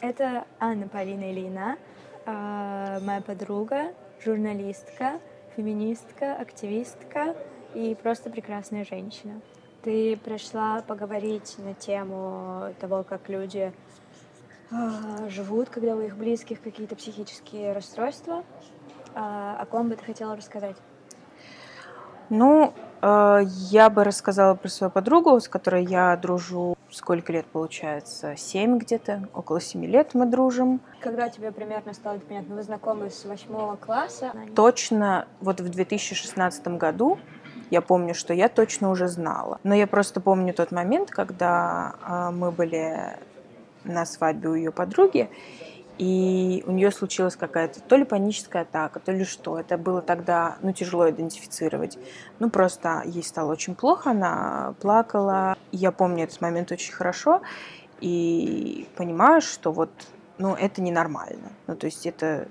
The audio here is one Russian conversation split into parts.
Это Анна Полина Ильина, а, моя подруга, журналистка, феминистка, активистка и просто прекрасная женщина. Ты пришла поговорить на тему того, как люди а, живут, когда у их близких какие-то психические расстройства. А, о ком бы ты хотела рассказать? Ну, э, я бы рассказала про свою подругу, с которой я дружу. Сколько лет получается? Семь где-то, около семи лет мы дружим. Когда тебе примерно стало понятно? Вы знакомы с восьмого класса? Точно, вот в 2016 году я помню, что я точно уже знала. Но я просто помню тот момент, когда э, мы были на свадьбе у ее подруги, и у нее случилась какая-то то ли паническая атака, то ли что. Это было тогда, ну, тяжело идентифицировать. Ну, просто ей стало очень плохо, она плакала. Я помню этот момент очень хорошо и понимаю, что вот, ну, это ненормально. Ну, то есть это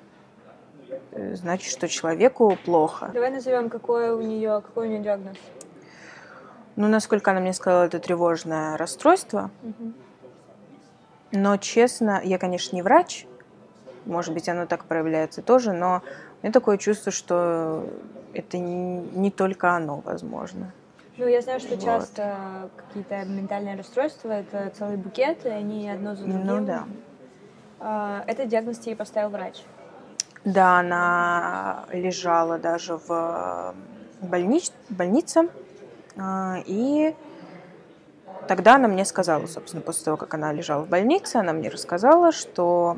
э, значит, что человеку плохо. Давай назовем, какой у нее, какой у нее диагноз. Ну, насколько она мне сказала, это тревожное расстройство. Угу. Но, честно, я, конечно, не врач, может быть, оно так проявляется тоже, но у меня такое чувство, что это не, не только оно, возможно. Ну, я знаю, что вот. часто какие-то ментальные расстройства – это целый букет, и они одно за другим. Ну, да. А, этот диагноз тебе поставил врач? Да, она лежала даже в больниц, больнице, а, и тогда она мне сказала, собственно, после того, как она лежала в больнице, она мне рассказала, что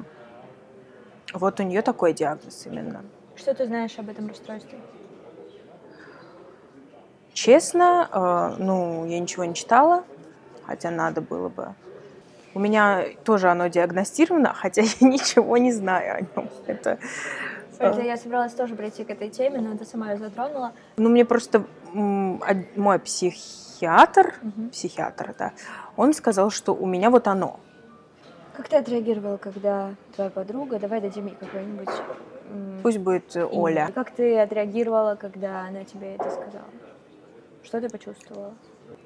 вот у нее такой диагноз именно. Что ты знаешь об этом расстройстве? Честно, э, ну, я ничего не читала, хотя надо было бы. У меня тоже оно диагностировано, хотя я ничего не знаю о нем. Это, это я собиралась тоже прийти к этой теме, но ты сама ее затронула. Ну, мне просто мой психиатр, угу. психиатр, да, он сказал, что у меня вот оно. Как ты отреагировал, когда твоя подруга, давай дадим ей какой-нибудь... Пусть будет имя. Оля. Как ты отреагировала, когда она тебе это сказала? Что ты почувствовала?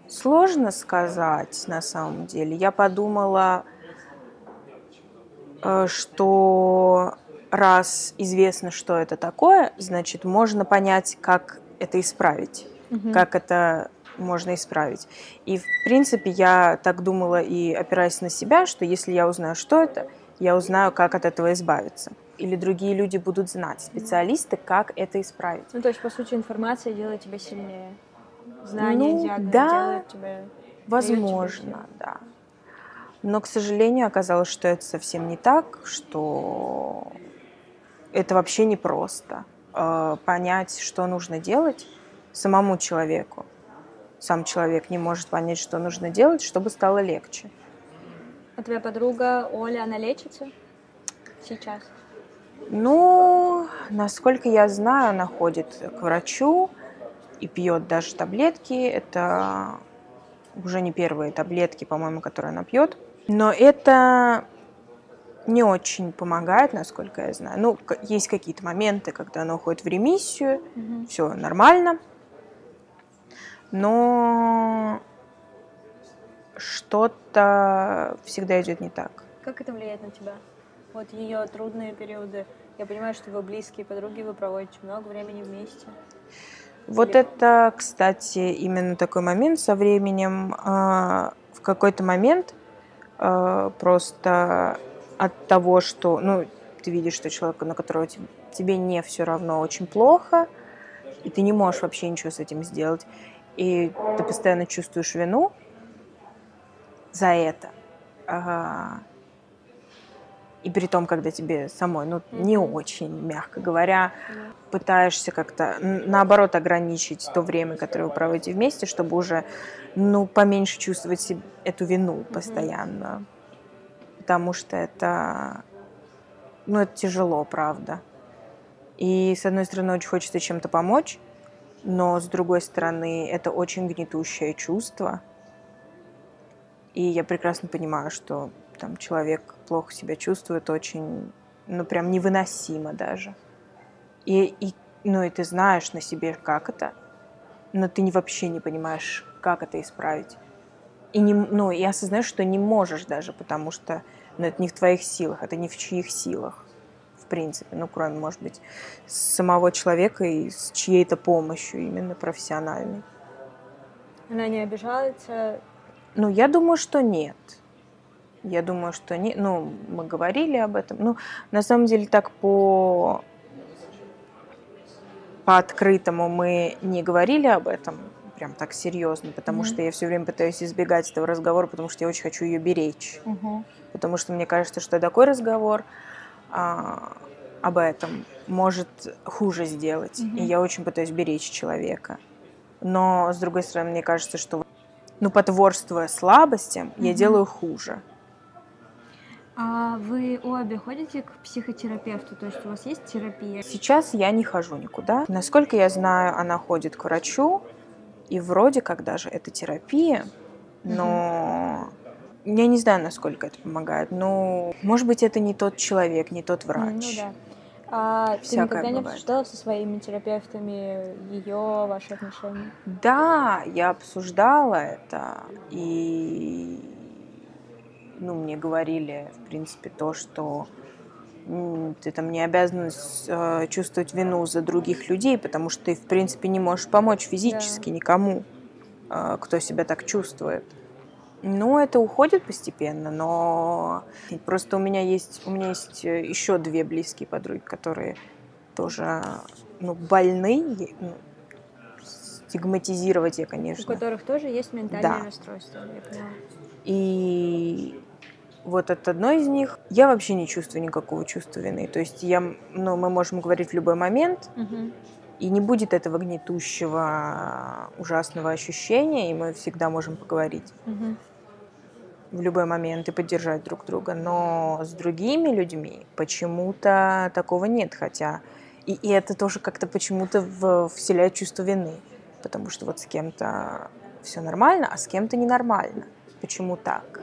Сложно сказать, на самом деле. Я подумала, э, что раз известно, что это такое, значит, можно понять, как это исправить, угу. как это можно исправить. И, в принципе, я так думала и опираясь на себя, что если я узнаю, что это, я узнаю, как от этого избавиться. Или другие люди будут знать, специалисты, как это исправить. Ну, то есть, по сути, информация делает тебя сильнее. Знание, ну, диагноз да, делает тебя... Возможно, да. Но, к сожалению, оказалось, что это совсем не так, что это вообще непросто. Э, понять, что нужно делать самому человеку сам человек не может понять, что нужно делать, чтобы стало легче. А твоя подруга Оля, она лечится сейчас? Ну, насколько я знаю, она ходит к врачу и пьет даже таблетки. Это уже не первые таблетки, по-моему, которые она пьет. Но это не очень помогает, насколько я знаю. Ну, есть какие-то моменты, когда она уходит в ремиссию, угу. все нормально но что-то всегда идет не так. Как это влияет на тебя? Вот ее трудные периоды. Я понимаю, что вы близкие подруги, вы проводите много времени вместе. Вот Или... это, кстати, именно такой момент со временем. Э, в какой-то момент э, просто от того, что, ну, ты видишь, что человек, на которого тебе, тебе не все равно, очень плохо, и ты не можешь вообще ничего с этим сделать и ты постоянно чувствуешь вину за это. Ага. И при том, когда тебе самой, ну, не очень, мягко говоря, пытаешься как-то, наоборот, ограничить то время, которое вы проводите вместе, чтобы уже, ну, поменьше чувствовать эту вину постоянно. Потому что это, ну, это тяжело, правда. И, с одной стороны, очень хочется чем-то помочь, но с другой стороны это очень гнетущее чувство. И я прекрасно понимаю, что там человек плохо себя чувствует очень, ну прям невыносимо даже. И, и, ну и ты знаешь на себе, как это, но ты вообще не понимаешь, как это исправить. И, не, ну, и осознаешь, что не можешь даже, потому что Но это не в твоих силах, это не в чьих силах, в принципе. Ну, кроме, может быть, самого человека и с чьей-то помощью, именно профессиональной. Она не обижается? Ну, я думаю, что нет. Я думаю, что не, ну, мы говорили об этом. Ну, на самом деле, так по по открытому мы не говорили об этом прям так серьезно, потому mm-hmm. что я все время пытаюсь избегать этого разговора, потому что я очень хочу ее беречь. Mm-hmm. Потому что мне кажется, что такой разговор а, об этом может хуже сделать. Mm-hmm. И я очень пытаюсь беречь человека. Но, с другой стороны, мне кажется, что ну, потворствуя слабостям, mm-hmm. я делаю хуже. А вы обе ходите к психотерапевту? То есть у вас есть терапия? Сейчас я не хожу никуда. Насколько я знаю, она ходит к врачу, и вроде как даже это терапия, но угу. Я не знаю, насколько это помогает. Но, может быть, это не тот человек, не тот врач. Ну да. А Всякое ты никогда не обсуждала со своими терапевтами ее, ваши отношения? Да, я обсуждала это. И ну, мне говорили, в принципе, то, что ты там не обязан э, чувствовать вину за других людей, потому что ты, в принципе, не можешь помочь физически да. никому, э, кто себя так чувствует. Ну, это уходит постепенно, но просто у меня есть, у меня есть э, еще две близкие подруги, которые тоже ну, больны, ну, стигматизировать я, конечно. У которых тоже есть ментальное да. расстройство, я поняла. И вот от одной из них я вообще не чувствую никакого чувства вины. То есть я, ну, мы можем говорить в любой момент, угу. и не будет этого гнетущего, ужасного ощущения, и мы всегда можем поговорить. Угу в любой момент и поддержать друг друга. Но с другими людьми почему-то такого нет, хотя и, и это тоже как-то почему-то вселяет чувство вины, потому что вот с кем-то все нормально, а с кем-то ненормально. Почему так?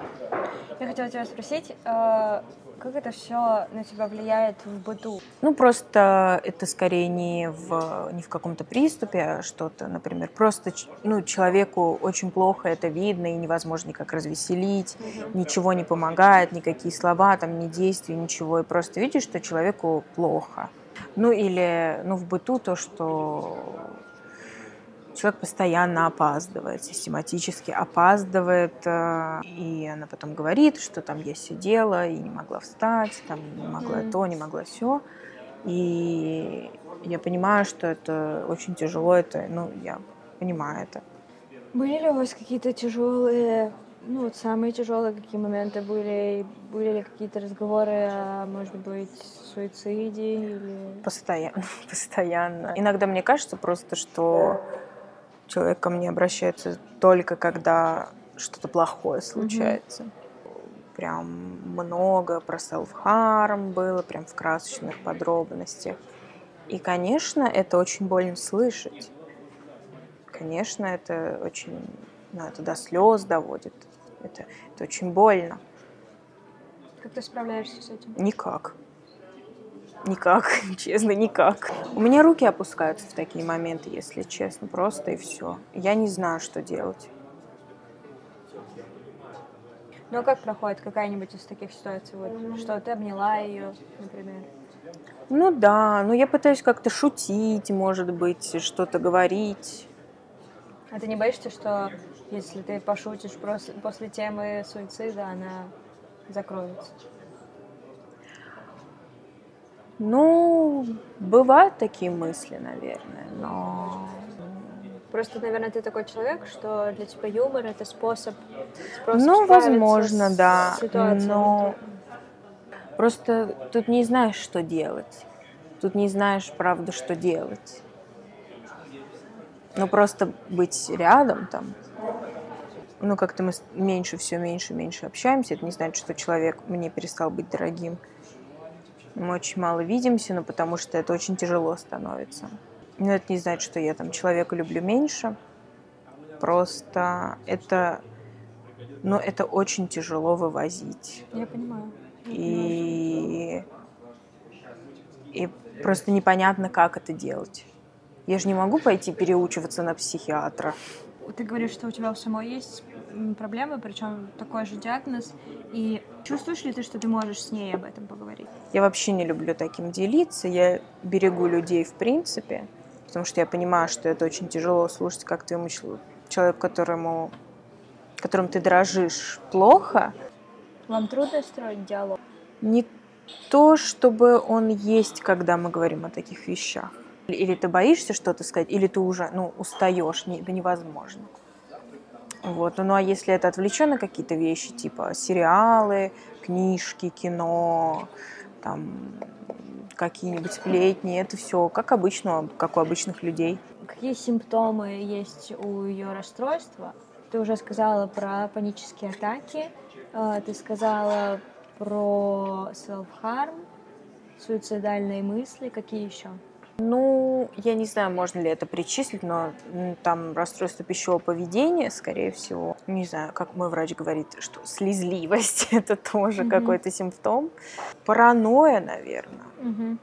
Я хотела тебя спросить, э, как это все на тебя влияет в быту? Ну, просто это скорее не в, не в каком-то приступе, а что-то, например, просто ну, человеку очень плохо это видно, и невозможно никак развеселить, угу. ничего не помогает, никакие слова, там, ни действия, ничего, и просто видишь, что человеку плохо. Ну, или ну, в быту то, что человек постоянно опаздывает, систематически опаздывает, э, и она потом говорит, что там я сидела и не могла встать, там не могла mm. то, не могла все, и я понимаю, что это очень тяжело, это, ну, я понимаю это. Были ли у вас какие-то тяжелые, ну, вот самые тяжелые какие моменты были? Были ли какие-то разговоры о, может быть, суициде или... Постоянно, постоянно. Иногда мне кажется просто, что человек ко мне обращается только когда что-то плохое случается. Mm-hmm. Прям много про селф-харм было, прям в красочных подробностях. И, конечно, это очень больно слышать. Конечно, это очень, ну, это до слез доводит. Это, это очень больно. Как ты справляешься с этим? Никак. Никак, честно, никак. У меня руки опускаются в такие моменты, если честно, просто и все. Я не знаю, что делать. Ну а как проходит какая-нибудь из таких ситуаций? Вот, что ты обняла ее, например? Ну да, ну я пытаюсь как-то шутить, может быть, что-то говорить. А ты не боишься, что если ты пошутишь после темы суицида, она закроется? Ну, бывают такие мысли, наверное, но... Просто, наверное, ты такой человек, что для тебя юмор это способ, способ Ну, возможно, с да. Ситуацией. Но просто тут не знаешь, что делать. Тут не знаешь, правда, что делать. Ну, просто быть рядом там. Ну, как-то мы меньше, все меньше, меньше общаемся. Это не значит, что человек мне перестал быть дорогим. Мы очень мало видимся, но потому что это очень тяжело становится. Но это не значит, что я там человека люблю меньше. Просто это, ну, это очень тяжело вывозить. Я понимаю. И, и просто непонятно, как это делать. Я же не могу пойти переучиваться на психиатра. Ты говоришь, что у тебя у самой есть проблемы, причем такой же диагноз. И Чувствуешь ли ты, что ты можешь с ней об этом поговорить? Я вообще не люблю таким делиться. Я берегу людей в принципе, потому что я понимаю, что это очень тяжело слушать, как твоему человеку, которому, которым ты дрожишь, плохо. Вам трудно строить диалог? Не то, чтобы он есть, когда мы говорим о таких вещах. Или ты боишься что-то сказать, или ты уже ну, устаешь, не, это невозможно. Вот. Ну а если это отвлеченно какие-то вещи, типа сериалы, книжки, кино, там какие-нибудь сплетни, это все как обычно, как у обычных людей. Какие симптомы есть у ее расстройства? Ты уже сказала про панические атаки, э, ты сказала про self-harm, суицидальные мысли, какие еще? Ну, я не знаю, можно ли это причислить, но там расстройство пищевого поведения, скорее всего. Не знаю, как мой врач говорит, что слезливость это тоже mm-hmm. какой-то симптом. Паранойя, наверное. Mm-hmm.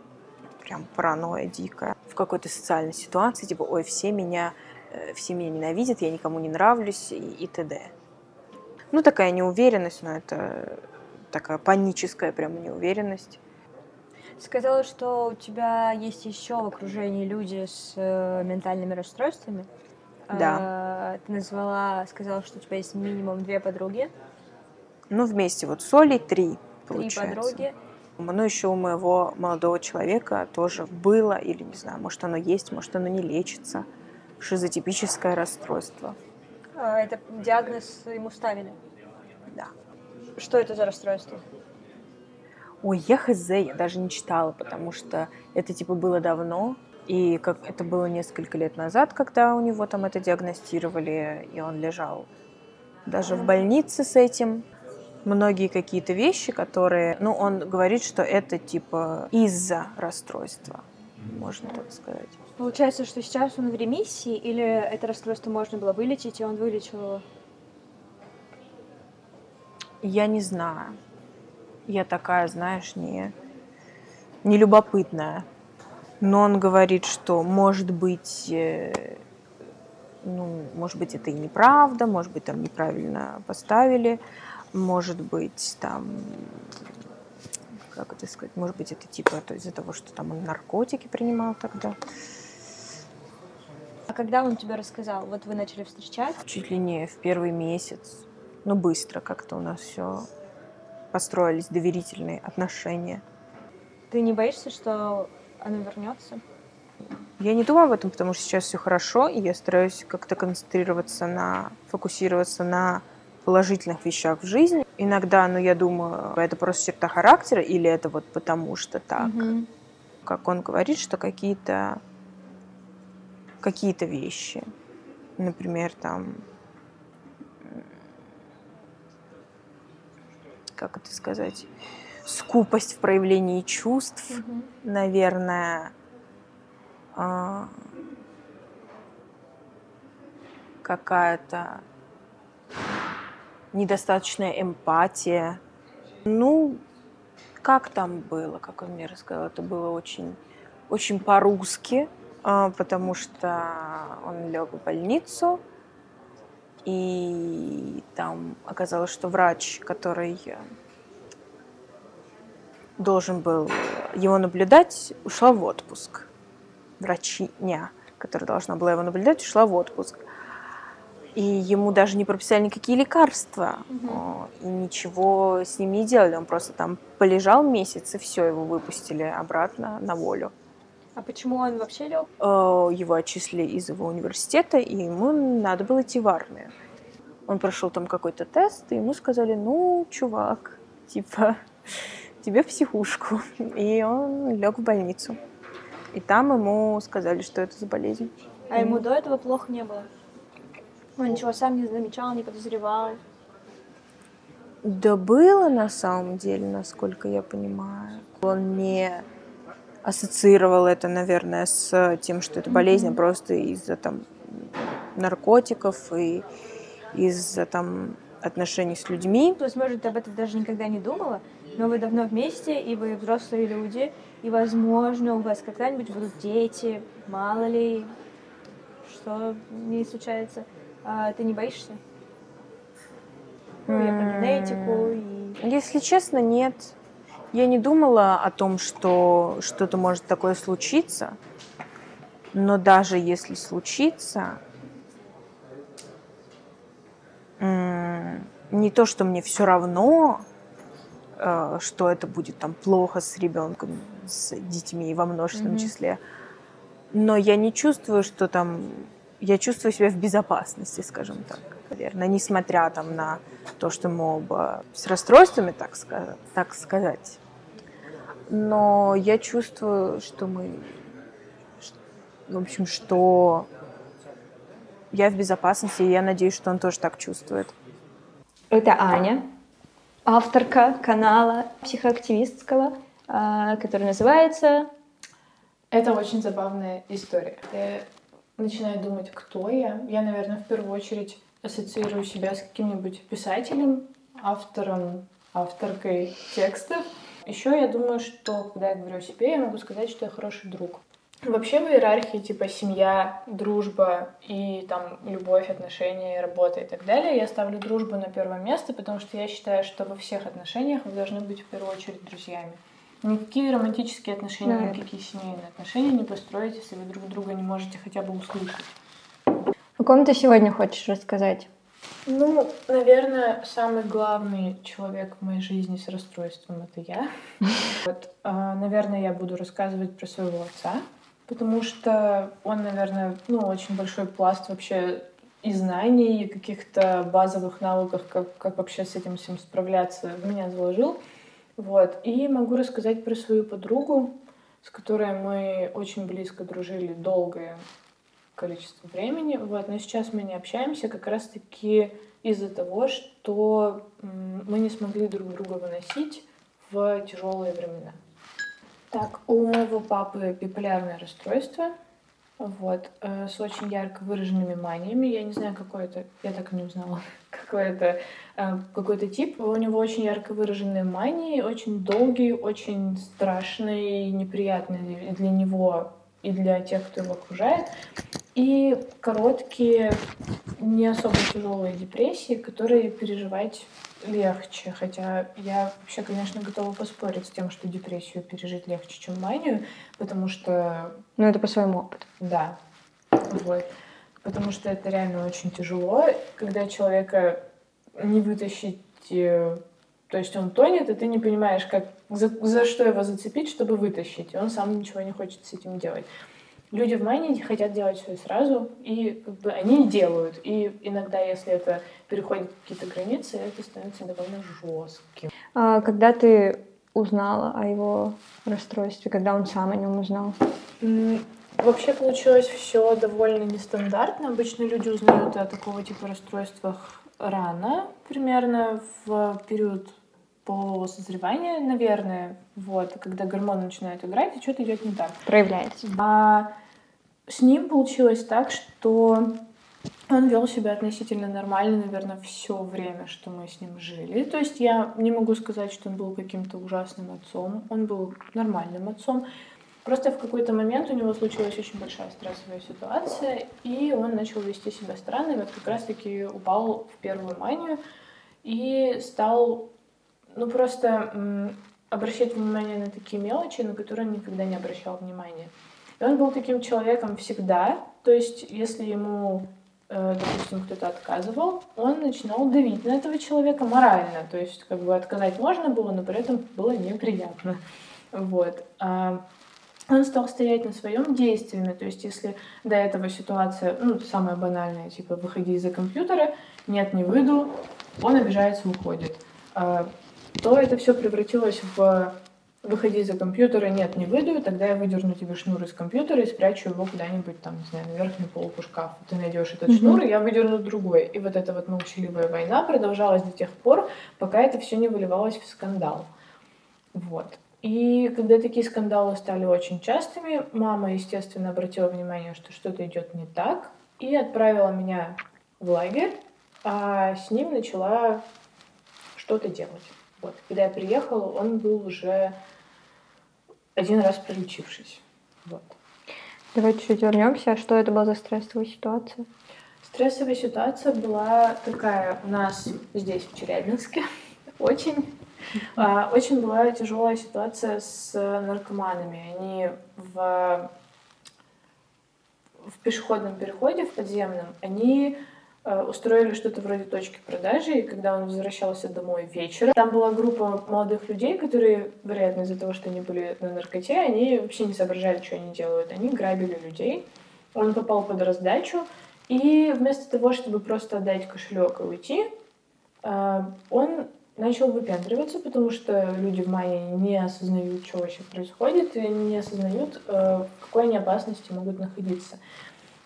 Прям паранойя дикая. В какой-то социальной ситуации, типа, ой, все меня, э, все меня ненавидят, я никому не нравлюсь и, и т.д. Ну, такая неуверенность, но это такая паническая прям неуверенность. Сказала, что у тебя есть еще в окружении люди с э, ментальными расстройствами. Да. Э, ты назвала, сказала, что у тебя есть минимум две подруги. Ну, вместе вот с Олей три, получается. Три подруги. Ну, еще у моего молодого человека тоже было, или не знаю, может, оно есть, может, оно не лечится. Шизотипическое расстройство. А, это диагноз ему ставили? Да. Что это за расстройство? Ой, я хз, я даже не читала, потому что это типа было давно, и как это было несколько лет назад, когда у него там это диагностировали, и он лежал даже в больнице с этим. Многие какие-то вещи, которые, ну, он говорит, что это типа из-за расстройства, можно так сказать. Получается, что сейчас он в ремиссии, или это расстройство можно было вылечить, и он вылечил его? Я не знаю. Я такая, знаешь, не, не любопытная. Но он говорит, что может быть, э, ну, может быть, это и неправда, может быть, там неправильно поставили, может быть, там, как это сказать, может быть, это типа то из-за того, что там он наркотики принимал тогда. А когда он тебе рассказал? Вот вы начали встречать? Чуть ли не в первый месяц. Ну, быстро как-то у нас все построились доверительные отношения. Ты не боишься, что оно вернется? Я не думаю об этом, потому что сейчас все хорошо, и я стараюсь как-то концентрироваться на, фокусироваться на положительных вещах в жизни. Иногда, ну, я думаю, это просто черта характера, или это вот потому что так. Угу. Как он говорит, что какие-то какие-то вещи, например, там как это сказать, скупость в проявлении чувств, угу. наверное, э, какая-то недостаточная эмпатия. Ну, как там было, как он мне рассказал, это было очень, очень по-русски, э, потому что он лег в больницу, и там оказалось, что врач, который должен был его наблюдать, ушла в отпуск. Врачиня, которая должна была его наблюдать, ушла в отпуск. И ему даже не прописали никакие лекарства, угу. и ничего с ним не делали. Он просто там полежал месяц, и все, его выпустили обратно на волю. А почему он вообще лег? Э, его отчислили из его университета, и ему надо было идти в армию. Он прошел там какой-то тест, и ему сказали, ну, чувак, типа, тебе в психушку. И он лег в больницу. И там ему сказали, что это за болезнь. А ему до этого плохо не было? Он ничего сам не замечал, не подозревал? Да было на самом деле, насколько я понимаю. Он не ассоциировал это, наверное, с тем, что это болезнь, mm-hmm. просто из-за там наркотиков и из-за там отношений с людьми. Возможно, ты об этом даже никогда не думала, но вы давно вместе, и вы взрослые люди, и, возможно, у вас когда-нибудь будут дети, мало ли, что не случается. А ты не боишься? Ну, я про генетику и Если честно, нет. Я не думала о том, что что-то может такое случиться. Но даже если случится, не то, что мне все равно, э, что это будет там плохо с ребенком, с детьми во множественном mm-hmm. числе, но я не чувствую, что там я чувствую себя в безопасности, скажем так, наверное, несмотря там на то, что мы оба с расстройствами, так, сказать, так сказать. Но я чувствую, что мы, в общем, что я в безопасности, и я надеюсь, что он тоже так чувствует. Это Аня, авторка канала психоактивистского, а, который называется... Это очень забавная история. Я начинаю думать, кто я. Я, наверное, в первую очередь ассоциирую себя с каким-нибудь писателем, автором, авторкой текстов. Еще я думаю, что когда я говорю о себе, я могу сказать, что я хороший друг. Вообще в иерархии типа семья, дружба и там любовь, отношения, работа и так далее, я ставлю дружбу на первое место, потому что я считаю, что во всех отношениях вы должны быть в первую очередь друзьями. Никакие романтические отношения, да. никакие семейные отношения не построить, если вы друг друга не можете хотя бы услышать. О ком ты сегодня хочешь рассказать? Ну, наверное, самый главный человек в моей жизни с расстройством — это я. Вот, а, наверное, я буду рассказывать про своего отца, потому что он, наверное, ну, очень большой пласт вообще и знаний, и каких-то базовых навыков, как, как вообще с этим всем справляться, в меня заложил. Вот. И могу рассказать про свою подругу, с которой мы очень близко дружили долгое количество времени. Вот. Но сейчас мы не общаемся как раз-таки из-за того, что мы не смогли друг друга выносить в тяжелые времена. Так, у моего папы биполярное расстройство, вот, э, с очень ярко выраженными маниями. Я не знаю, какой это, я так и не узнала, какой это, э, какой-то тип. У него очень ярко выраженные мании, очень долгие, очень страшные, неприятные для него и для тех, кто его окружает. И короткие, не особо тяжелые депрессии, которые переживать легче. Хотя я вообще, конечно, готова поспорить с тем, что депрессию пережить легче, чем манию, потому что... Ну, это по своему опыту. Да. Вот. Потому что это реально очень тяжело, когда человека не вытащить э, то есть он тонет, и ты не понимаешь, как, за, за что его зацепить, чтобы вытащить. И он сам ничего не хочет с этим делать. Люди в майне хотят делать все сразу, и как бы они делают. И иногда, если это переходит какие-то границы, это становится довольно жестким. А когда ты узнала о его расстройстве, когда он сам о нем узнал? Вообще получилось все довольно нестандартно. Обычно люди узнают о такого типа расстройствах рано, примерно в период полового созревания, наверное, вот, когда гормоны начинают играть, и что-то идет не так. Проявляется. А с ним получилось так, что он вел себя относительно нормально, наверное, все время, что мы с ним жили. То есть я не могу сказать, что он был каким-то ужасным отцом. Он был нормальным отцом. Просто в какой-то момент у него случилась очень большая стрессовая ситуация, и он начал вести себя странно, и вот как раз-таки упал в первую манию и стал, ну, просто обращать внимание на такие мелочи, на которые он никогда не обращал внимания. И он был таким человеком всегда, то есть если ему Э, допустим, кто-то отказывал, он начинал давить на этого человека морально. То есть, как бы отказать можно было, но при этом было неприятно. Вот. А он стал стоять на своем действиями. То есть, если до этого ситуация, ну, самая банальная, типа, выходи из-за компьютера, нет, не выйду, он обижается, уходит. То это все превратилось в выходи за компьютера, нет, не выйду, тогда я выдерну тебе шнур из компьютера и спрячу его куда-нибудь там, не знаю, на верхнюю полку шкафа. Ты найдешь этот mm-hmm. шнур, и я выдерну другой. И вот эта вот молчаливая война продолжалась до тех пор, пока это все не выливалось в скандал. Вот. И когда такие скандалы стали очень частыми, мама, естественно, обратила внимание, что что-то идет не так, и отправила меня в лагерь, а с ним начала что-то делать. Вот. Когда я приехала, он был уже один раз пролечившись. Вот. Давай чуть-чуть вернемся. Что это была за стрессовая ситуация? Стрессовая ситуация была такая у нас здесь, в Челябинске. Очень А, очень была тяжелая ситуация с наркоманами. Они в, в пешеходном переходе, в подземном, они устроили что-то вроде точки продажи, и когда он возвращался домой вечером, там была группа молодых людей, которые, вероятно, из-за того, что они были на наркоте, они вообще не соображали, что они делают. Они грабили людей. Он попал под раздачу, и вместо того, чтобы просто отдать кошелек и уйти, э, он начал выпендриваться, потому что люди в мае не осознают, что вообще происходит, и не осознают, э, в какой они опасности могут находиться.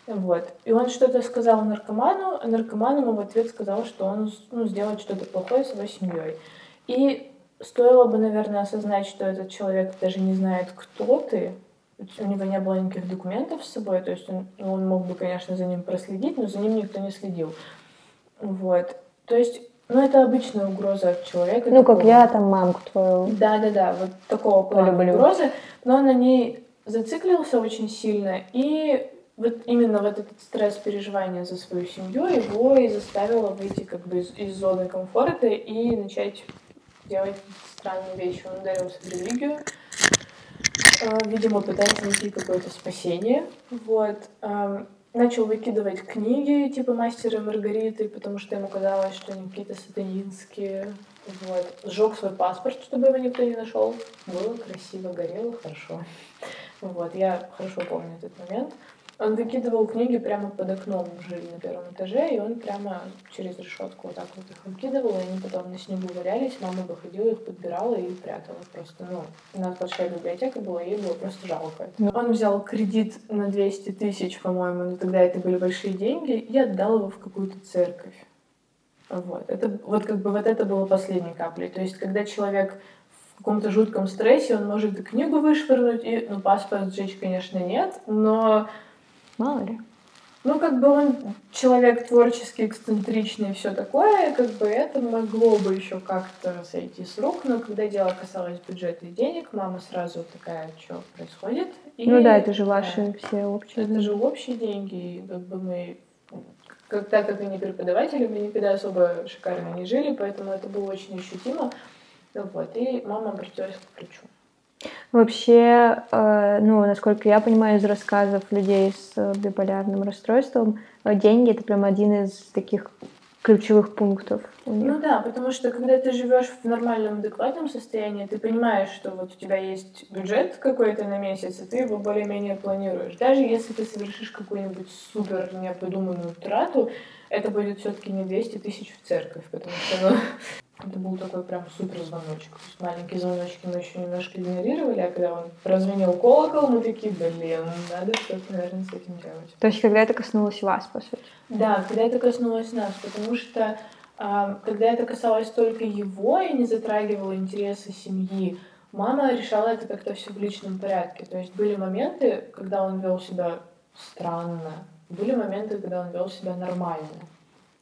Вот. И он что-то сказал наркоману, а наркоман ему в ответ сказал, что он ну, сделает что-то плохое с его семьей. И стоило бы, наверное, осознать, что этот человек даже не знает, кто ты, у него не было никаких документов с собой, то есть он, ну, он мог бы, конечно, за ним проследить, но за ним никто не следил. Вот. То есть, ну, это обычная угроза от человека. Ну, такого. как я там мамку твою. Да-да-да, вот такого плана Люблю. угрозы. Но на ней зациклился очень сильно, и вот именно вот этот стресс переживания за свою семью его и заставило выйти как бы из, из зоны комфорта и начать делать странные вещи. Он ударился в религию, Э, видимо, пытается найти какое-то спасение. Вот. Эм, начал выкидывать книги типа «Мастера Маргариты», потому что ему казалось, что они какие-то сатанинские. Вот. Сжег свой паспорт, чтобы его никто не нашел. Было красиво, горело, хорошо. Вот. Я хорошо помню этот момент. Он выкидывал книги прямо под окном, жили на первом этаже, и он прямо через решетку вот так вот их выкидывал, и они потом на снегу валялись, мама выходила, их подбирала и прятала просто. Ну, у нас большая библиотека была, ей было просто жалко. Он взял кредит на 200 тысяч, по-моему, но тогда это были большие деньги, и отдал его в какую-то церковь. Вот. Это, вот как бы вот это было последней каплей. То есть, когда человек в каком-то жутком стрессе, он может и книгу вышвырнуть, и, ну, паспорт сжечь, конечно, нет, но Мало ли. Ну, как бы он человек творческий, эксцентричный и все такое, как бы это могло бы еще как-то сойти с рук, но когда дело касалось бюджета и денег, мама сразу такая, что происходит. И, ну да, это же ваши да, все общие. Это же общие деньги, и как бы мы, как, так как они преподаватели, мы никогда особо шикарно не жили, поэтому это было очень ощутимо. Вот, и мама обратилась к врачу. Вообще, э, ну, насколько я понимаю из рассказов людей с э, биполярным расстройством, э, деньги это прям один из таких ключевых пунктов. Ну да, потому что когда ты живешь в нормальном, адекватном состоянии, ты понимаешь, что вот у тебя есть бюджет какой-то на месяц, и ты его более-менее планируешь. Даже если ты совершишь какую-нибудь супер непродуманную трату, это будет все-таки не 200 тысяч в церковь, потому что ну, это был такой прям супер звоночек. То есть маленькие звоночки мы еще немножко игнорировали, а когда он прозвенел колокол, мы такие, блин, надо что-то, наверное, с этим делать. То есть когда это коснулось вас, по сути? Да, когда это коснулось нас, потому что а, когда это касалось только его и не затрагивало интересы семьи, мама решала это как-то все в личном порядке. То есть были моменты, когда он вел себя странно, были моменты, когда он вел себя нормально.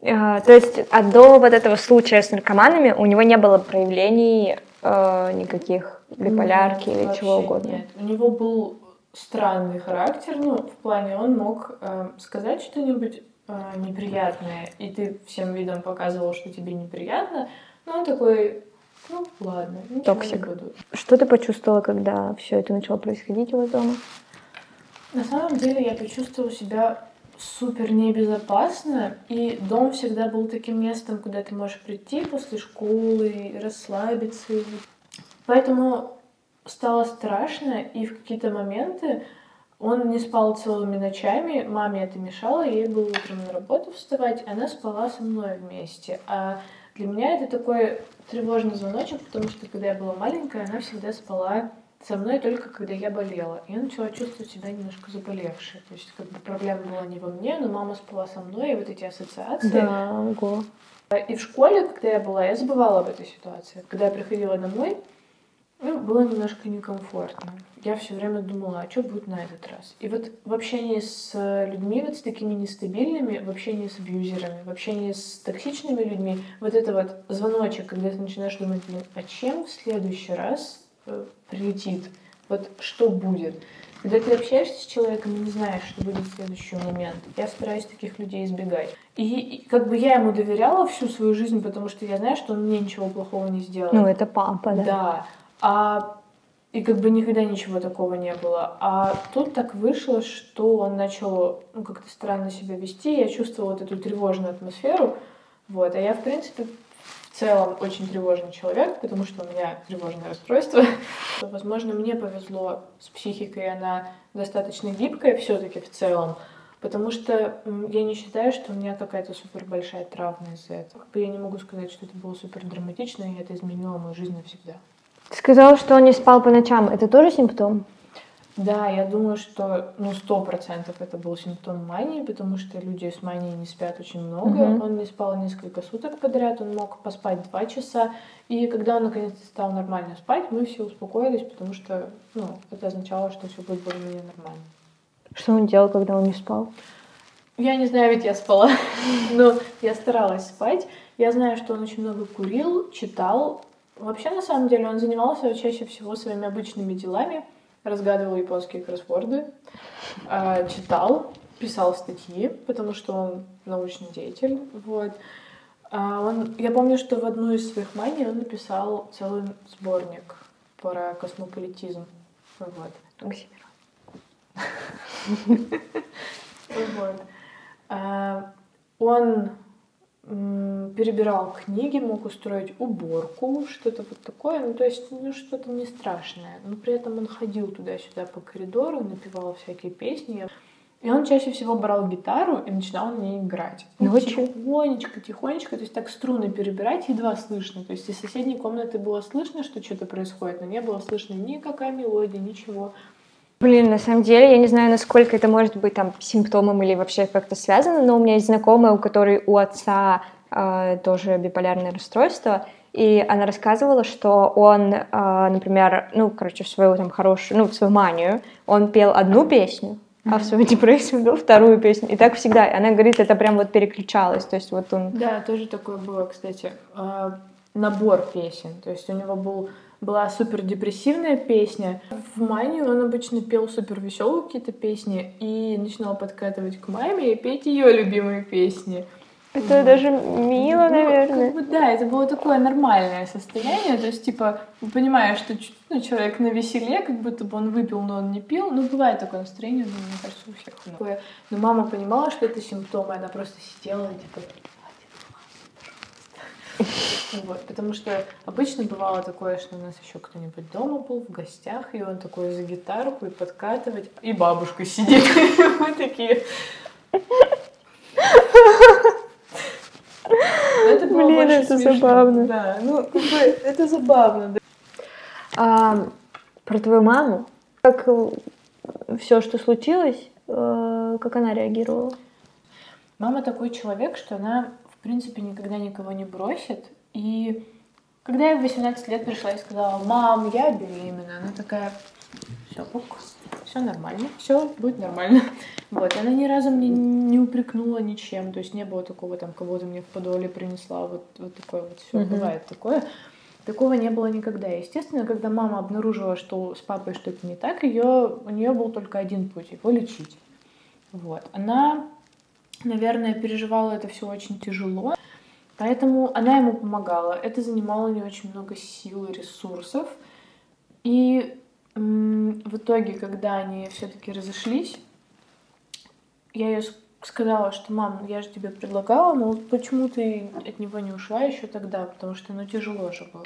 А, то есть а до вот этого случая с наркоманами у него не было проявлений э, никаких биполярки нет, или чего угодно? Нет, у него был странный характер, ну, в плане он мог э, сказать что-нибудь э, неприятное, и ты всем видом показывал, что тебе неприятно, но он такой, ну, ладно, Токсик. не буду. Что ты почувствовала, когда все это начало происходить у вас дома? На самом деле я почувствовала себя супер небезопасно, и дом всегда был таким местом, куда ты можешь прийти после школы, расслабиться. Поэтому стало страшно, и в какие-то моменты он не спал целыми ночами, маме это мешало, ей было утром на работу вставать, она спала со мной вместе. А для меня это такой тревожный звоночек, потому что когда я была маленькая, она всегда спала со мной только когда я болела. Я начала чувствовать себя немножко заболевшей. То есть как бы проблема была не во мне, но мама спала со мной, и вот эти ассоциации. Да, ого. И в школе, когда я была, я забывала об этой ситуации. Когда я приходила домой, ну, было немножко некомфортно. Я все время думала, а что будет на этот раз? И вот в общении с людьми, вот с такими нестабильными, в общении с абьюзерами, в общении с токсичными людьми, вот это вот звоночек, когда ты начинаешь думать, блин, а чем в следующий раз прилетит, вот что будет. Когда ты общаешься с человеком и не знаешь, что будет в следующий момент, я стараюсь таких людей избегать. И, и как бы я ему доверяла всю свою жизнь, потому что я знаю, что он мне ничего плохого не сделал. Ну, это папа, да. Да. А и как бы никогда ничего такого не было. А тут так вышло, что он начал ну, как-то странно себя вести. Я чувствовала вот эту тревожную атмосферу. Вот. А я, в принципе, в целом очень тревожный человек, потому что у меня тревожное расстройство. Возможно, мне повезло с психикой, она достаточно гибкая все-таки в целом. Потому что я не считаю, что у меня какая-то супер большая травма из-за этого. Я не могу сказать, что это было супер драматично, и это изменило мою жизнь навсегда. Ты сказала, что он не спал по ночам. Это тоже симптом? Да, я думаю, что ну сто процентов это был симптом мании, потому что люди с манией не спят очень много. Угу. Он не спал несколько суток подряд, он мог поспать два часа. И когда он наконец-то стал нормально спать, мы все успокоились, потому что ну, это означало, что все будет более-менее нормально. Что он делал, когда он не спал? Я не знаю, ведь я спала, но я старалась спать. Я знаю, что он очень много курил, читал, Вообще, на самом деле, он занимался чаще всего своими обычными делами, разгадывал японские кроссворды, а, читал, писал статьи, потому что он научный деятель, вот. А он, я помню, что в одну из своих маний он написал целый сборник про космополитизм. Вот. Вот. А, он перебирал книги, мог устроить уборку, что-то вот такое, ну то есть ну что-то не страшное. Но при этом он ходил туда-сюда по коридору, напевал всякие песни. И он чаще всего брал гитару и начинал на ней играть. Ну, тихонечко, тихонечко, то есть так струны перебирать едва слышно. То есть из соседней комнаты было слышно, что что-то происходит, но не было слышно никакая мелодия, ничего. Блин, на самом деле, я не знаю, насколько это может быть там симптомом или вообще как-то связано, но у меня есть знакомая, у которой у отца э, тоже биполярное расстройство, и она рассказывала, что он, э, например, ну, короче, в свою там хорошую, ну, в свою манию, он пел одну песню, а в свою депрессию пел вторую песню. И так всегда. Она говорит, это прям вот переключалось. То есть вот он... Да, тоже такое было, кстати. Э, набор песен. То есть у него был была супер депрессивная песня. В манию он обычно пел супер веселые какие-то песни и начинал подкатывать к маме и петь ее любимые песни. Это вот. даже мило, ну, наверное. Как бы, да, это было такое нормальное состояние. То есть, типа, понимаешь, что ну, человек на веселе, как будто бы он выпил, но он не пил. Ну, бывает такое настроение, но, мне кажется, у всех такое. Но мама понимала, что это симптомы, она просто сидела и типа вот, потому что обычно бывало такое, что у нас еще кто-нибудь дома был в гостях, и он такой за гитарку и подкатывать, и бабушка сидит. Мы такие. Это было Блин, это забавно. Да, ну, как бы, это забавно. А, про твою маму. Как все, что случилось, э, как она реагировала? Мама такой человек, что она в принципе, никогда никого не бросит. И когда я в 18 лет пришла и сказала, мам, я беременна, она такая, все, ок, все нормально, все будет нормально. Вот, она ни разу мне не упрекнула ничем, то есть не было такого, там, кого-то мне в подоле принесла, вот, вот такое вот все, mm-hmm. бывает такое. Такого не было никогда. Естественно, когда мама обнаружила, что с папой что-то не так, ее, у нее был только один путь — его лечить. Вот. Она наверное, переживала это все очень тяжело. Поэтому она ему помогала. Это занимало у нее очень много сил и ресурсов. И в итоге, когда они все-таки разошлись, я ей сказала, что мам, я же тебе предлагала, но почему ты от него не ушла еще тогда, потому что ну тяжело же было.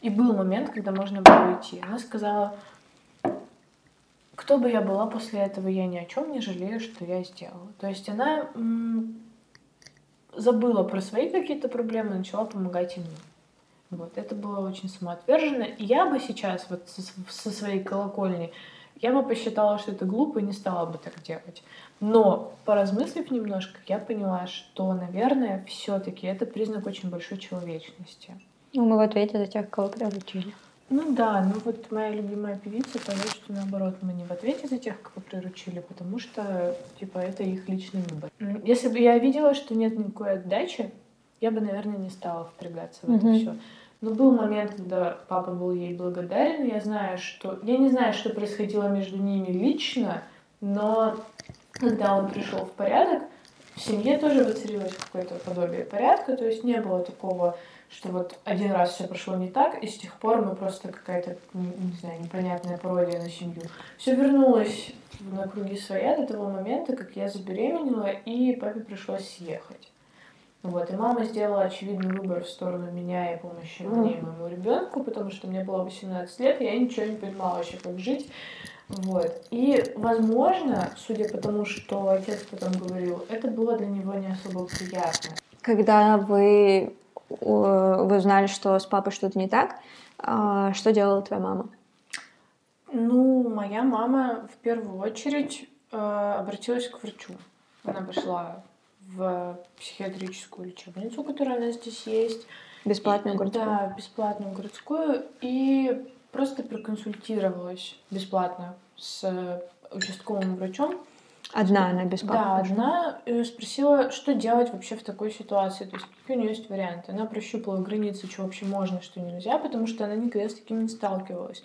И был момент, когда можно было уйти. Она сказала, кто бы я была после этого, я ни о чем не жалею, что я сделала. То есть она забыла про свои какие-то проблемы, начала помогать ему. Вот, это было очень самоотверженно. И я бы сейчас, вот со, со своей колокольни, я бы посчитала, что это глупо и не стала бы так делать. Но, поразмыслив немножко, я поняла, что, наверное, все-таки это признак очень большой человечности. Ну, мы в ответе за тех, кого приручили. Ну да, ну вот моя любимая певица поет, что наоборот, мы не в ответе за тех, кого приручили, потому что, типа, это их личный выбор. Если бы я видела, что нет никакой отдачи, я бы, наверное, не стала впрягаться в mm-hmm. это все. Но был момент, когда папа был ей благодарен. Я знаю, что... Я не знаю, что происходило между ними лично, но когда он пришел в порядок, в семье тоже воцарилось какое-то подобие порядка, то есть не было такого, что вот один раз все прошло не так, и с тех пор мы просто какая-то, не знаю, непонятная пародия на семью. Все вернулось на круги своя до того момента, как я забеременела, и папе пришлось съехать. Вот, и мама сделала очевидный выбор в сторону меня и помощи мне и моему ребенку, потому что мне было 18 лет, и я ничего не понимала вообще, как жить. Вот. И, возможно, судя по тому, что отец потом говорил, это было для него не особо приятно. Когда вы, вы узнали, что с папой что-то не так, а, что делала твоя мама? Ну, моя мама в первую очередь э, обратилась к врачу. Она пошла в психиатрическую лечебницу, которая у нас здесь есть. Бесплатную городскую? Да, бесплатную городскую. И просто проконсультировалась бесплатно с участковым врачом. Одна она бесплатно? Да, одна. Спросила, что делать вообще в такой ситуации, то есть какие у нее есть варианты. Она прощупала границы, что вообще можно, что нельзя, потому что она никогда с таким не сталкивалась.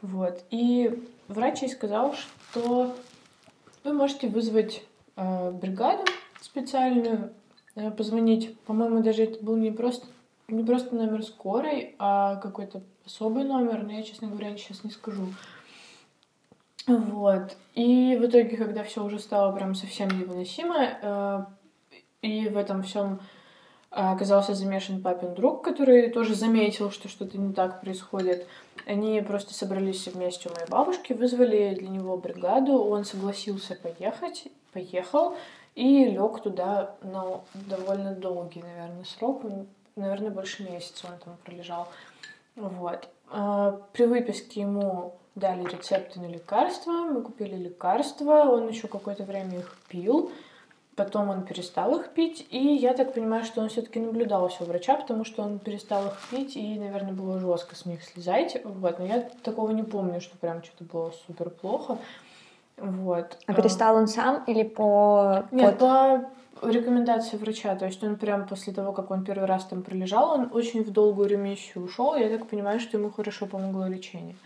Вот. И врач ей сказал, что вы можете вызвать э, бригаду специальную, э, позвонить. По-моему, даже это был не просто, не просто номер скорой, а какой-то особый номер, но я, честно говоря, сейчас не скажу. Вот. И в итоге, когда все уже стало прям совсем невыносимо, э, и в этом всем оказался замешан папин друг, который тоже заметил, что что-то не так происходит. Они просто собрались вместе у моей бабушки, вызвали для него бригаду, он согласился поехать, поехал и лег туда на довольно долгий, наверное, срок, наверное, больше месяца он там пролежал. Вот. А, при выписке ему дали рецепты на лекарства, мы купили лекарства, он еще какое-то время их пил, Потом он перестал их пить, и я так понимаю, что он все-таки наблюдался у врача, потому что он перестал их пить, и, наверное, было жестко с них слезать. Вот. Но я такого не помню, что прям что-то было супер плохо. Вот. А перестал он сам или по... Нет, по рекомендации врача. То есть он прям после того, как он первый раз там пролежал, он очень в долгую ремиссию ушел. Я так понимаю, что ему хорошо помогло лечение.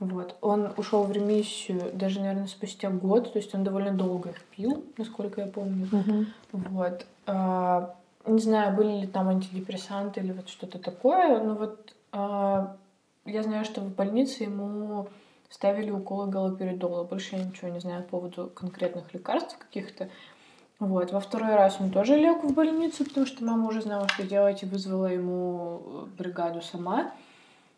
Вот. Он ушел в ремиссию даже, наверное, спустя год, то есть он довольно долго их пил, насколько я помню. Угу. Вот. А, не знаю, были ли там антидепрессанты или вот что-то такое, но вот а, я знаю, что в больнице ему ставили уколы галоперидола. Больше я ничего не знаю по поводу конкретных лекарств каких-то. Вот. Во второй раз он тоже лег в больницу, потому что мама уже знала, что делать, и вызвала ему бригаду сама.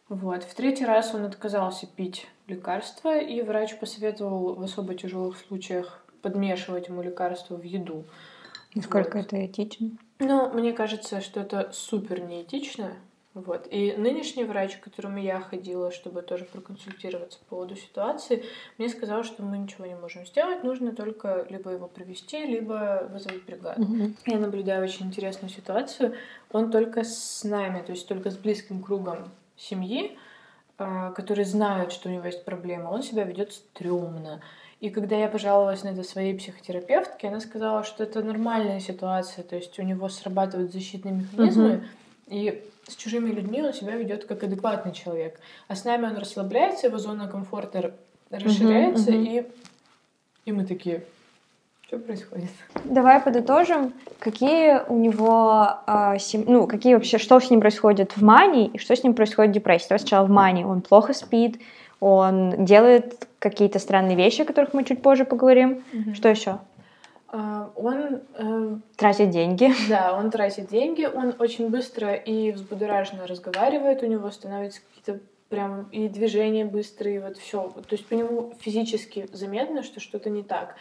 Вот. В третий раз он отказался пить лекарства, и врач посоветовал в особо тяжелых случаях подмешивать ему лекарства в еду. Насколько вот. это этично? Ну, мне кажется, что это супер неэтично. Вот. И нынешний врач, к которому я ходила, чтобы тоже проконсультироваться по поводу ситуации, мне сказал, что мы ничего не можем сделать, нужно только либо его привести, либо вызвать бригаду. Угу. Я наблюдаю очень интересную ситуацию. Он только с нами, то есть только с близким кругом семьи, а, которые знают, что у него есть проблема, он себя ведет стрёмно. И когда я пожаловалась на это своей психотерапевтке, она сказала, что это нормальная ситуация, то есть у него срабатывают защитные механизмы, uh и с чужими людьми он себя ведет как адекватный человек. А с нами он расслабляется, его зона комфорта расширяется, uh-huh, uh-huh. и, и мы такие, что происходит? Давай подытожим, какие у него, э, сем... ну, какие вообще, что с ним происходит в мании и что с ним происходит в депрессии. Давай сначала в мании. Он плохо спит, он делает какие-то странные вещи, о которых мы чуть позже поговорим. Mm-hmm. Что еще? Uh, он uh, тратит деньги. Да, он тратит деньги, он очень быстро и взбудораженно разговаривает, у него становятся какие-то прям и движения быстрые, вот все. То есть по нему физически заметно, что что-то не так.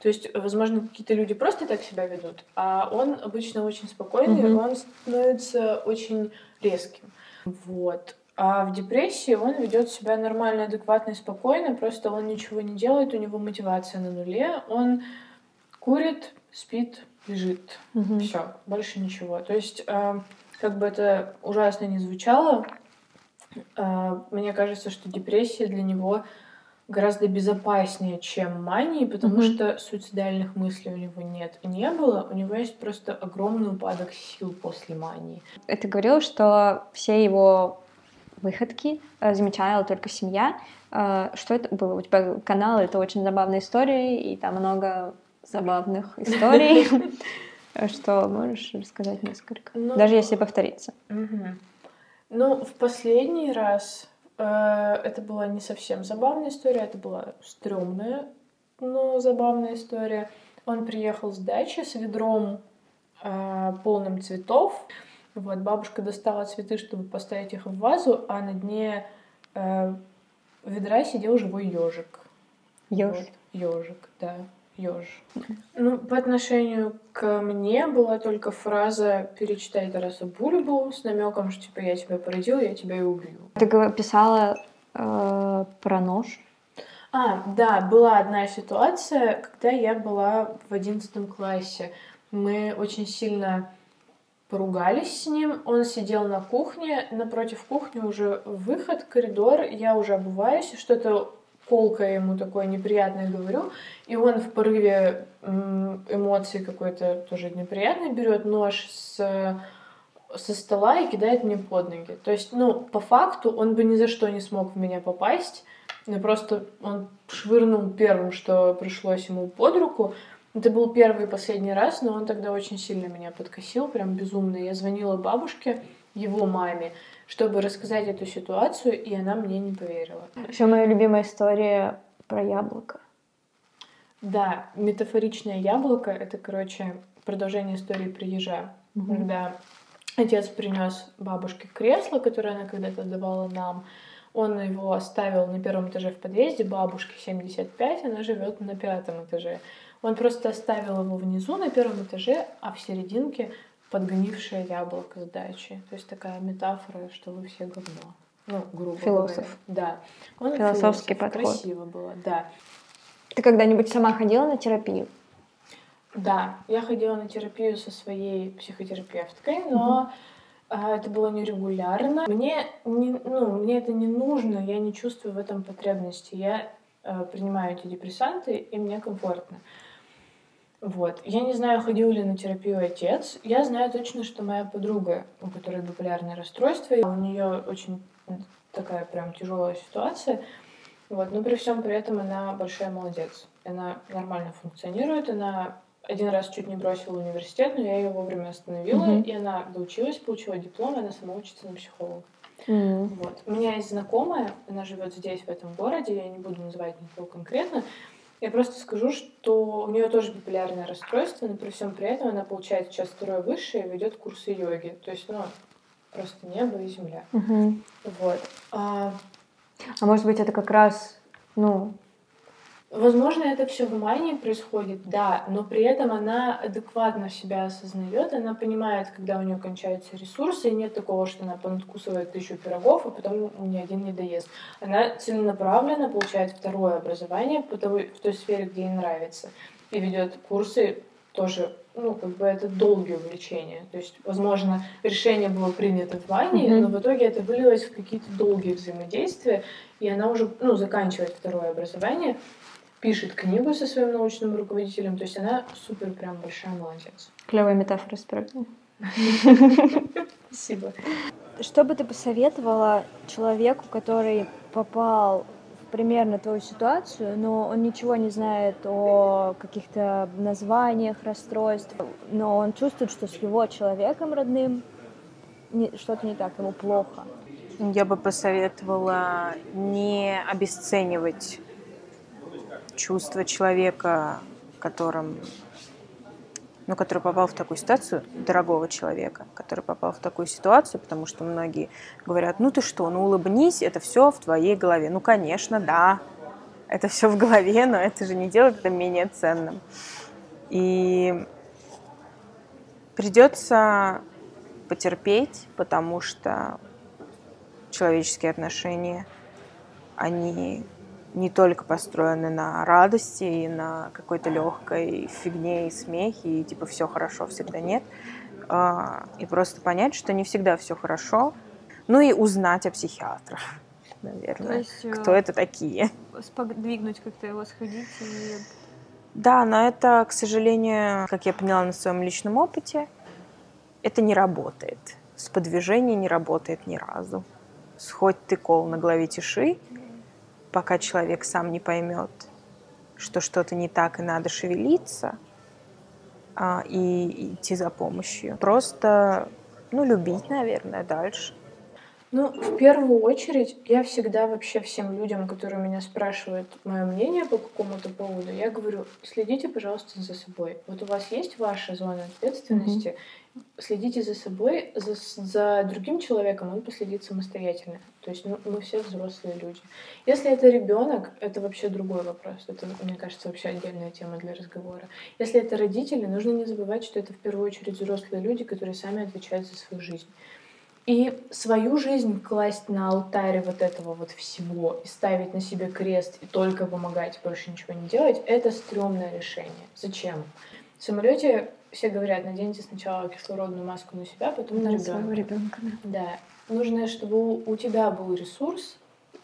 То есть, возможно, какие-то люди просто так себя ведут, а он обычно очень спокойный, mm-hmm. он становится очень резким. Вот. А в депрессии он ведет себя нормально, адекватно и спокойно, просто он ничего не делает, у него мотивация на нуле, он курит, спит, лежит. Угу. Все, больше ничего. То есть, э, как бы это ужасно не звучало, э, мне кажется, что депрессия для него гораздо безопаснее, чем мании, потому Мгм. что суицидальных мыслей у него нет, не было. У него есть просто огромный упадок сил после мании. Ты говорил, что все его выходки э, замечала только семья. Э, Что это было? У тебя канал, это очень забавная история, и там много забавных историй. Что можешь рассказать несколько? Ну, Даже если повториться. Мгм. Ну, в последний раз э, это была не совсем забавная история, это была стрёмная, но забавная история. Он приехал с дачи с ведром э, полным цветов. Вот, бабушка достала цветы, чтобы поставить их в вазу, а на дне э, ведра сидел живой ежик. Ёж. Ежик, да, еж. Ну, по отношению к мне была только фраза «перечитай Тараса Бульбу» с намеком, что типа я тебя породил, я тебя и убью. Ты писала э, про нож. А, да, была одна ситуация, когда я была в одиннадцатом классе. Мы очень сильно поругались с ним. Он сидел на кухне, напротив кухни уже выход, коридор. Я уже обуваюсь, и что-то колкое ему такое неприятное говорю. И он в порыве эмоций какой-то тоже неприятный берет нож с со стола и кидает мне под ноги. То есть, ну, по факту он бы ни за что не смог в меня попасть. Но просто он швырнул первым, что пришлось ему под руку. Это был первый и последний раз, но он тогда очень сильно меня подкосил, прям безумно. Я звонила бабушке, его маме, чтобы рассказать эту ситуацию, и она мне не поверила. Еще моя любимая история про яблоко. Да, метафоричное яблоко — это, короче, продолжение истории про ежа. Когда отец принес бабушке кресло, которое она когда-то давала нам, он его оставил на первом этаже в подъезде, бабушке 75, она живет на пятом этаже. Он просто оставил его внизу на первом этаже, а в серединке подгнившее яблоко с дачи. То есть такая метафора, что вы все говно. Ну, грубо Философ. говоря. Да. Он Философский философ. подход. Красиво было, да. Ты когда-нибудь сама ходила на терапию? Да, я ходила на терапию со своей психотерапевткой, но а, это было нерегулярно. Мне, не, ну, мне это не нужно, я не чувствую в этом потребности. Я а, принимаю антидепрессанты, и мне комфортно. Вот. Я не знаю, ходил ли на терапию отец. Я знаю точно, что моя подруга, у которой биполярное расстройство, у нее очень такая прям тяжелая ситуация. Вот. Но при всем при этом она большая молодец. Она нормально функционирует, она один раз чуть не бросила университет, но я ее вовремя остановила, Мгм. и она доучилась, получила диплом, и она сама учится на психолога. М. Вот. У меня есть знакомая, она живет здесь, в этом городе, я не буду называть никого конкретно. Я просто скажу, что у нее тоже биполярное расстройство, но при всем при этом она получает сейчас второе высшее и ведет курсы йоги. То есть, ну, просто небо и земля. Мгм. Вот. А, А может быть, это как раз, ну, Возможно, это все в мании происходит, да, но при этом она адекватно себя осознает, она понимает, когда у нее кончаются ресурсы, и нет такого, что она понадкусывает тысячу пирогов, а потом ни один не доест. Она целенаправленно получает второе образование по той- в той сфере, где ей нравится, и ведет курсы тоже, ну, как бы это долгие увлечения. То есть, возможно, решение было принято в мании, Мгм. но в итоге это вылилось в какие-то долгие взаимодействия, и она уже, ну, заканчивает второе образование, пишет книгу со своим научным руководителем. То есть она супер прям большая молодец. клевая метафора спрыгнула. Спасибо. Что бы ты посоветовала человеку, который попал в примерно твою ситуацию, но он ничего не знает о каких-то названиях расстройств, но он чувствует, что с его человеком родным что-то не так, ему плохо. Я бы посоветовала не обесценивать чувства человека, которым, ну, который попал в такую ситуацию, дорогого человека, который попал в такую ситуацию, потому что многие говорят, ну ты что, ну улыбнись, это все в твоей голове. Ну, конечно, да, это все в голове, но это же не делает это менее ценным. И придется потерпеть, потому что человеческие отношения, они не только построены на радости и на какой-то легкой фигне и смехе, и типа все хорошо, всегда нет. А, И просто понять, что не всегда все хорошо. Ну и узнать о психиатрах. наверное, есть, кто это такие. Сподвигнуть как-то его сходить и... Да, но это, к сожалению, как я поняла на своем личном опыте, это не работает. Сподвижение не работает ни разу. Сходь ты кол на голове тиши, пока человек сам не поймет, что что-то не так и надо шевелиться а, и идти за помощью. Просто, ну, любить, наверное, дальше. Ну, в первую очередь, я всегда вообще всем людям, которые меня спрашивают мое мнение по какому-то поводу, я говорю, следите, пожалуйста, за собой. Вот у вас есть ваша зона ответственности, mm-hmm. Следите за собой, за, за другим человеком он последит самостоятельно. То есть ну, мы все взрослые люди. Если это ребенок, это вообще другой вопрос. Это, мне кажется, вообще отдельная тема для разговора. Если это родители, нужно не забывать, что это в первую очередь взрослые люди, которые сами отвечают за свою жизнь. И свою жизнь класть на алтаре вот этого вот всего и ставить на себе крест и только помогать, больше ничего не делать, это стрёмное решение. Зачем? В самолете все говорят, наденьте сначала кислородную маску на себя, потом на, на ребенка. ребенка. Да. Нужно, чтобы у тебя был ресурс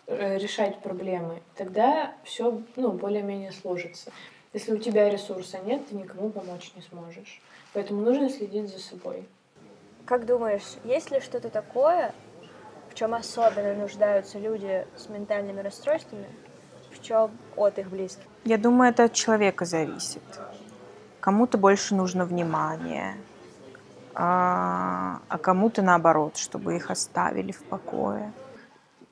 э, решать проблемы, тогда все ну, более-менее сложится. Если у тебя ресурса нет, ты никому помочь не сможешь. Поэтому нужно следить за собой. Как думаешь, есть ли что-то такое, в чем особенно нуждаются люди с ментальными расстройствами, в чем от их близких? Я думаю, это от человека зависит. Кому-то больше нужно внимание, а, а кому-то наоборот, чтобы их оставили в покое.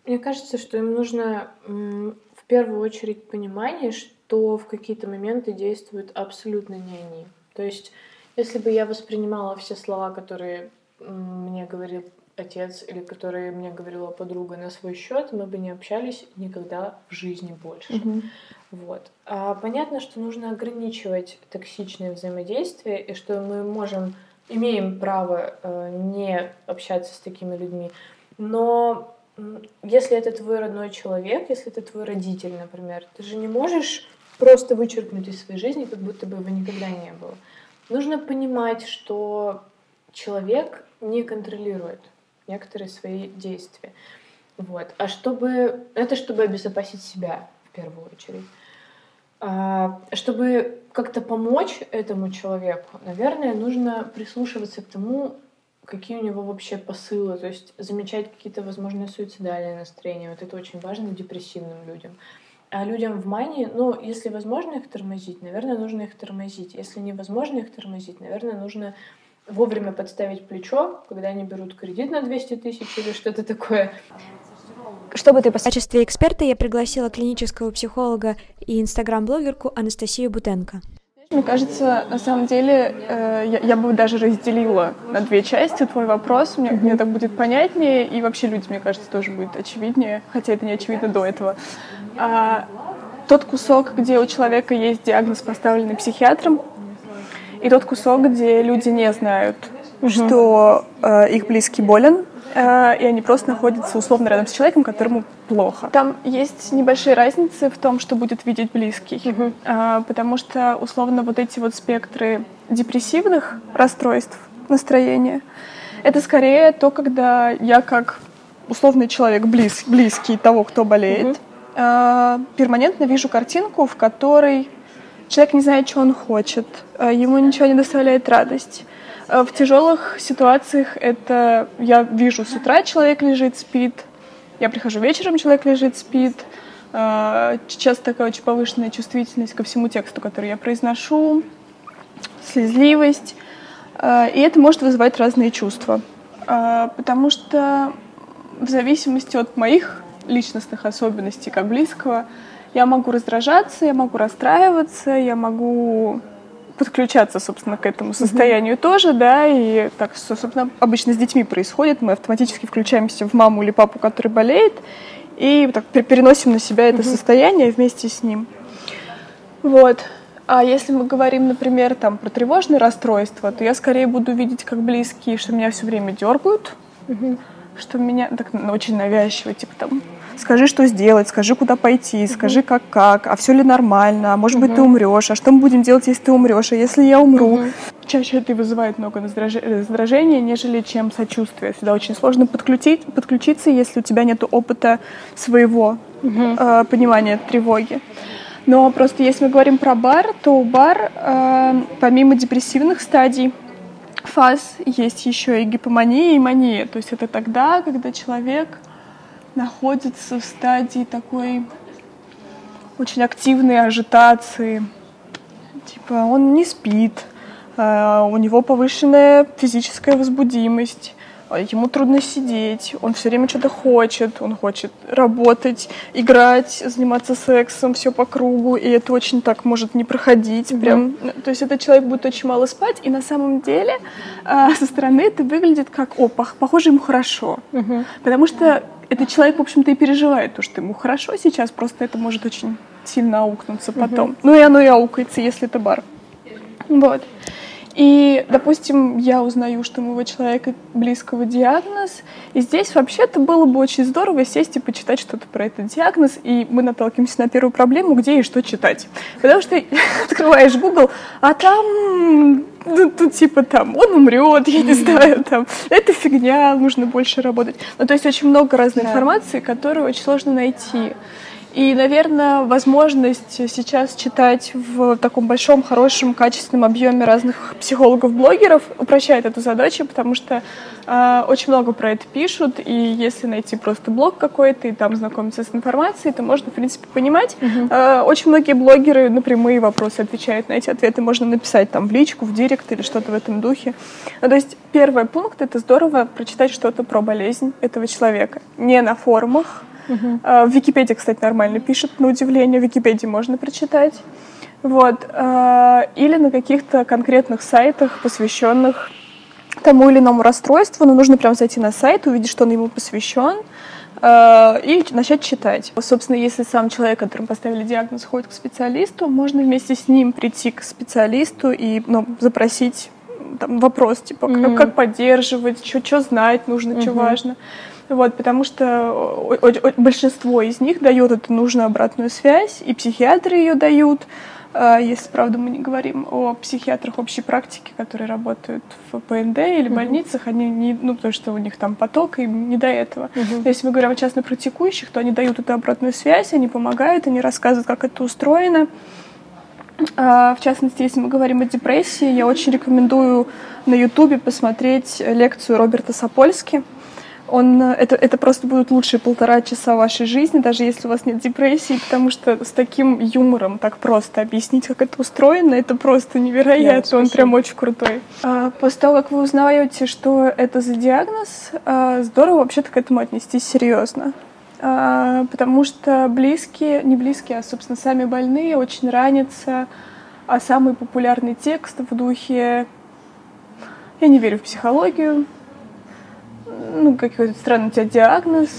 Мне кажется, что им нужно в первую очередь понимание, что в какие-то моменты действуют абсолютно не они. То есть, если бы я воспринимала все слова, которые мне говорил отец или которые мне говорила подруга на свой счет, мы бы не общались никогда в жизни больше. Mm-hmm. Вот. А понятно, что нужно ограничивать токсичные взаимодействия и что мы можем, имеем право э, не общаться с такими людьми. Но если это твой родной человек, если это твой родитель, например, ты же не можешь просто вычеркнуть из своей жизни, как будто бы его никогда не было. Нужно понимать, что человек не контролирует некоторые свои действия. Вот. А чтобы... Это чтобы обезопасить себя в первую очередь. А, чтобы как-то помочь этому человеку, наверное, нужно прислушиваться к тому, какие у него вообще посылы, то есть замечать какие-то, возможно, суицидальные настроения. Вот это очень важно депрессивным людям. А людям в мании, ну, если возможно их тормозить, наверное, нужно их тормозить. Если невозможно их тормозить, наверное, нужно вовремя подставить плечо, когда они берут кредит на 200 тысяч или что-то такое. Чтобы ты в качестве эксперта я пригласила клинического психолога и инстаграм-блогерку Анастасию Бутенко. Мне кажется, на самом деле, э, я, я бы даже разделила на две части твой вопрос. Мне, mm-hmm. мне так будет понятнее, и вообще люди, мне кажется, тоже будет очевиднее, хотя это не очевидно до этого. А, тот кусок, где у человека есть диагноз, поставленный психиатром, и тот кусок, где люди не знают, угу. что э, их близкий болен, э, и они просто находятся условно рядом с человеком, которому плохо. Там есть небольшие разницы в том, что будет видеть близкий, угу. э, потому что условно вот эти вот спектры депрессивных расстройств настроения, это скорее то, когда я как условный человек близ, близкий того, кто болеет, угу. э, перманентно вижу картинку, в которой Человек не знает, что он хочет, э, ему ничего не доставляет радость. Э, в тяжелых ситуациях это я вижу с утра человек лежит, спит, я прихожу вечером, человек лежит, спит. Э, часто такая очень повышенная чувствительность ко всему тексту, который я произношу, слезливость. И это может вызывать разные чувства. Потому что в зависимости от моих личностных особенностей как близкого, я могу раздражаться, я могу расстраиваться, я могу подключаться, собственно, к этому состоянию mm-hmm. тоже, да, и так, собственно, обычно с детьми происходит, мы автоматически включаемся в маму или папу, который болеет, и так переносим на себя это mm-hmm. состояние вместе с ним. Вот. А если мы говорим, например, там, про тревожные расстройства, то я скорее буду видеть как близкие, что меня все время дергают, mm-hmm. что меня так ну, очень навязчиво, типа там скажи, что сделать, скажи, куда пойти, скажи, как как, а все ли нормально, а может быть, ты умрешь, а что мы будем делать, если ты умрешь, а если я умру. чаще это вызывает много раздражения, нежели чем сочувствие. Сюда очень сложно подключить, подключиться, если у тебя нет опыта своего угу. э, понимания тревоги. Но просто если мы говорим про бар, то бар, э, помимо депрессивных стадий, фаз, есть еще и гипомания и мания. То есть это тогда, когда человек находится в стадии такой очень активной ажитации. Типа он не спит, э, у него повышенная физическая возбудимость, ему трудно сидеть, он все время что-то хочет, он хочет работать, играть, заниматься сексом, все по кругу, и это очень так может не проходить. Mm-hmm. Прям, то есть этот человек будет очень мало спать, и на самом деле э, со стороны это выглядит как, о, похоже, ему хорошо. Mm-hmm. Потому что этот человек, в общем-то, и переживает то, что ему хорошо сейчас, просто это может очень сильно аукнуться потом. Mm-hmm. Ну и оно и аукается, если это бар. Вот. И, допустим, я узнаю, что у моего человека близкого диагноз, и здесь вообще-то было бы очень здорово сесть и почитать что-то про этот диагноз, и мы наталкиваемся на первую проблему, где и что читать. Потому что открываешь Google, а там ну, тут типа там он умрет, я не знаю, там это фигня, нужно больше работать. Ну, то есть очень много разной да. информации, которую очень сложно найти. И, наверное, возможность сейчас читать в таком большом, хорошем, качественном объеме разных психологов-блогеров упрощает эту задачу, потому что очень много про это пишут, и если найти просто блог какой-то и там знакомиться с информацией, то можно, в принципе, понимать. Э, очень многие блогеры на прямые вопросы отвечают на эти ответы. Можно написать там в личку, в директ или что-то в этом духе. Ну, то есть первый пункт — это здорово прочитать что-то про болезнь этого человека. Не на форумах, Угу. В Википедии, кстати, нормально пишет, на удивление. В Википедии можно прочитать. Вот. А, или на каких-то конкретных сайтах, посвященных тому или иному расстройству, но нужно прям зайти на сайт, увидеть, что он ему посвящен, а, и начать читать. Собственно, если сам человек, которому поставили диагноз, ходит к специалисту, можно вместе с ним прийти к специалисту и ну, запросить там, вопрос, типа, mm-hmm. как, как поддерживать, что знать нужно, mm-hmm. что важно. Вот, потому что большинство из них дает эту нужную обратную связь, и психиатры ее дают, если, правда, мы не говорим о психиатрах общей практики, которые работают в ПНД или uh-huh. больницах, они не, ну, потому что у них там поток, и не до этого. Uh-huh. Если мы говорим о частно практикующих, то они дают эту обратную связь, они помогают, они рассказывают, как это устроено. А, в частности, если мы говорим о депрессии, я очень рекомендую на Ютубе посмотреть лекцию Роберта Сапольски он, э, это, это просто будут лучшие полтора часа вашей жизни, даже если у вас нет депрессии, потому что с таким юмором так просто объяснить, как это устроено, это просто невероятно, он прям очень крутой. А, после того, как вы узнаете, что это за диагноз, а, здорово вообще-то к этому отнестись серьезно. А, потому что близкие, не близкие, а, собственно, сами больные очень ранятся, а самый популярный текст в духе «Я не верю в психологию», ну, какой-то странный у тебя диагноз,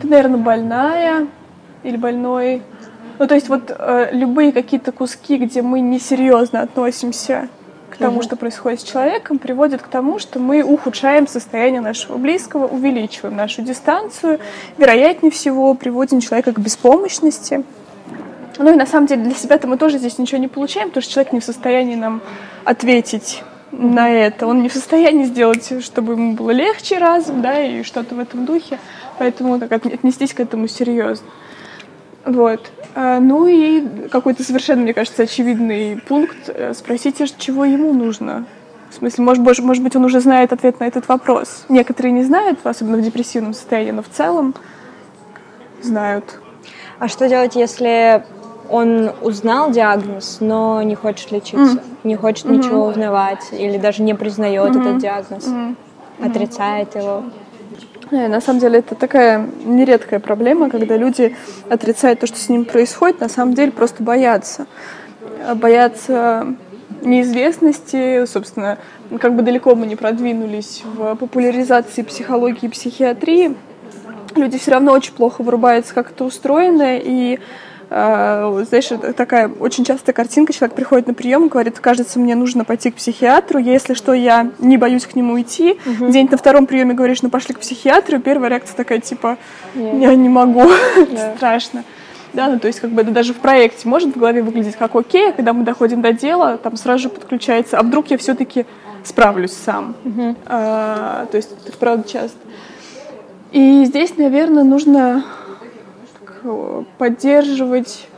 ты, наверное, больная или больной. Ну, то есть вот э, любые какие-то куски, где мы несерьезно относимся к тому, что происходит с человеком, приводят к тому, что мы ухудшаем состояние нашего близкого, увеличиваем нашу дистанцию, вероятнее всего приводим человека к беспомощности. Ну и на самом деле для себя-то мы тоже здесь ничего не получаем, потому что человек не в состоянии нам ответить на это. Он не в состоянии сделать, чтобы ему было легче разом, да, и что-то в этом духе. Поэтому так отнестись к этому серьезно. Вот. А, ну и какой-то совершенно, мне кажется, очевидный пункт. Э, спросите, чего ему нужно. В смысле, может, может, может быть, он уже знает ответ на этот вопрос. Некоторые не знают, особенно в депрессивном состоянии, но в целом знают. А что делать, если он узнал диагноз, но не хочет лечиться, mm. не хочет mm-hmm. ничего узнавать или даже не признает mm-hmm. этот диагноз, mm-hmm. отрицает его. Э, на самом деле это такая нередкая проблема, когда люди отрицают то, что с ним происходит, на самом деле просто боятся. Боятся неизвестности, собственно, как бы далеко мы не продвинулись в популяризации психологии и психиатрии, люди все равно очень плохо вырубаются, как это устроено, и знаешь, такая очень частая картинка, человек приходит на прием говорит, кажется, мне нужно пойти к психиатру, если что, я не боюсь к нему идти. Uh-huh. День на втором приеме говоришь, ну пошли к психиатру, первая реакция такая, типа, yeah. я не могу, yeah. страшно. Да, ну то есть как бы это даже в проекте может в голове выглядеть как окей, а когда мы доходим до дела, там сразу же подключается, а вдруг я все-таки справлюсь сам. Мгм. А, то есть это правда часто. И здесь, наверное, нужно поддерживать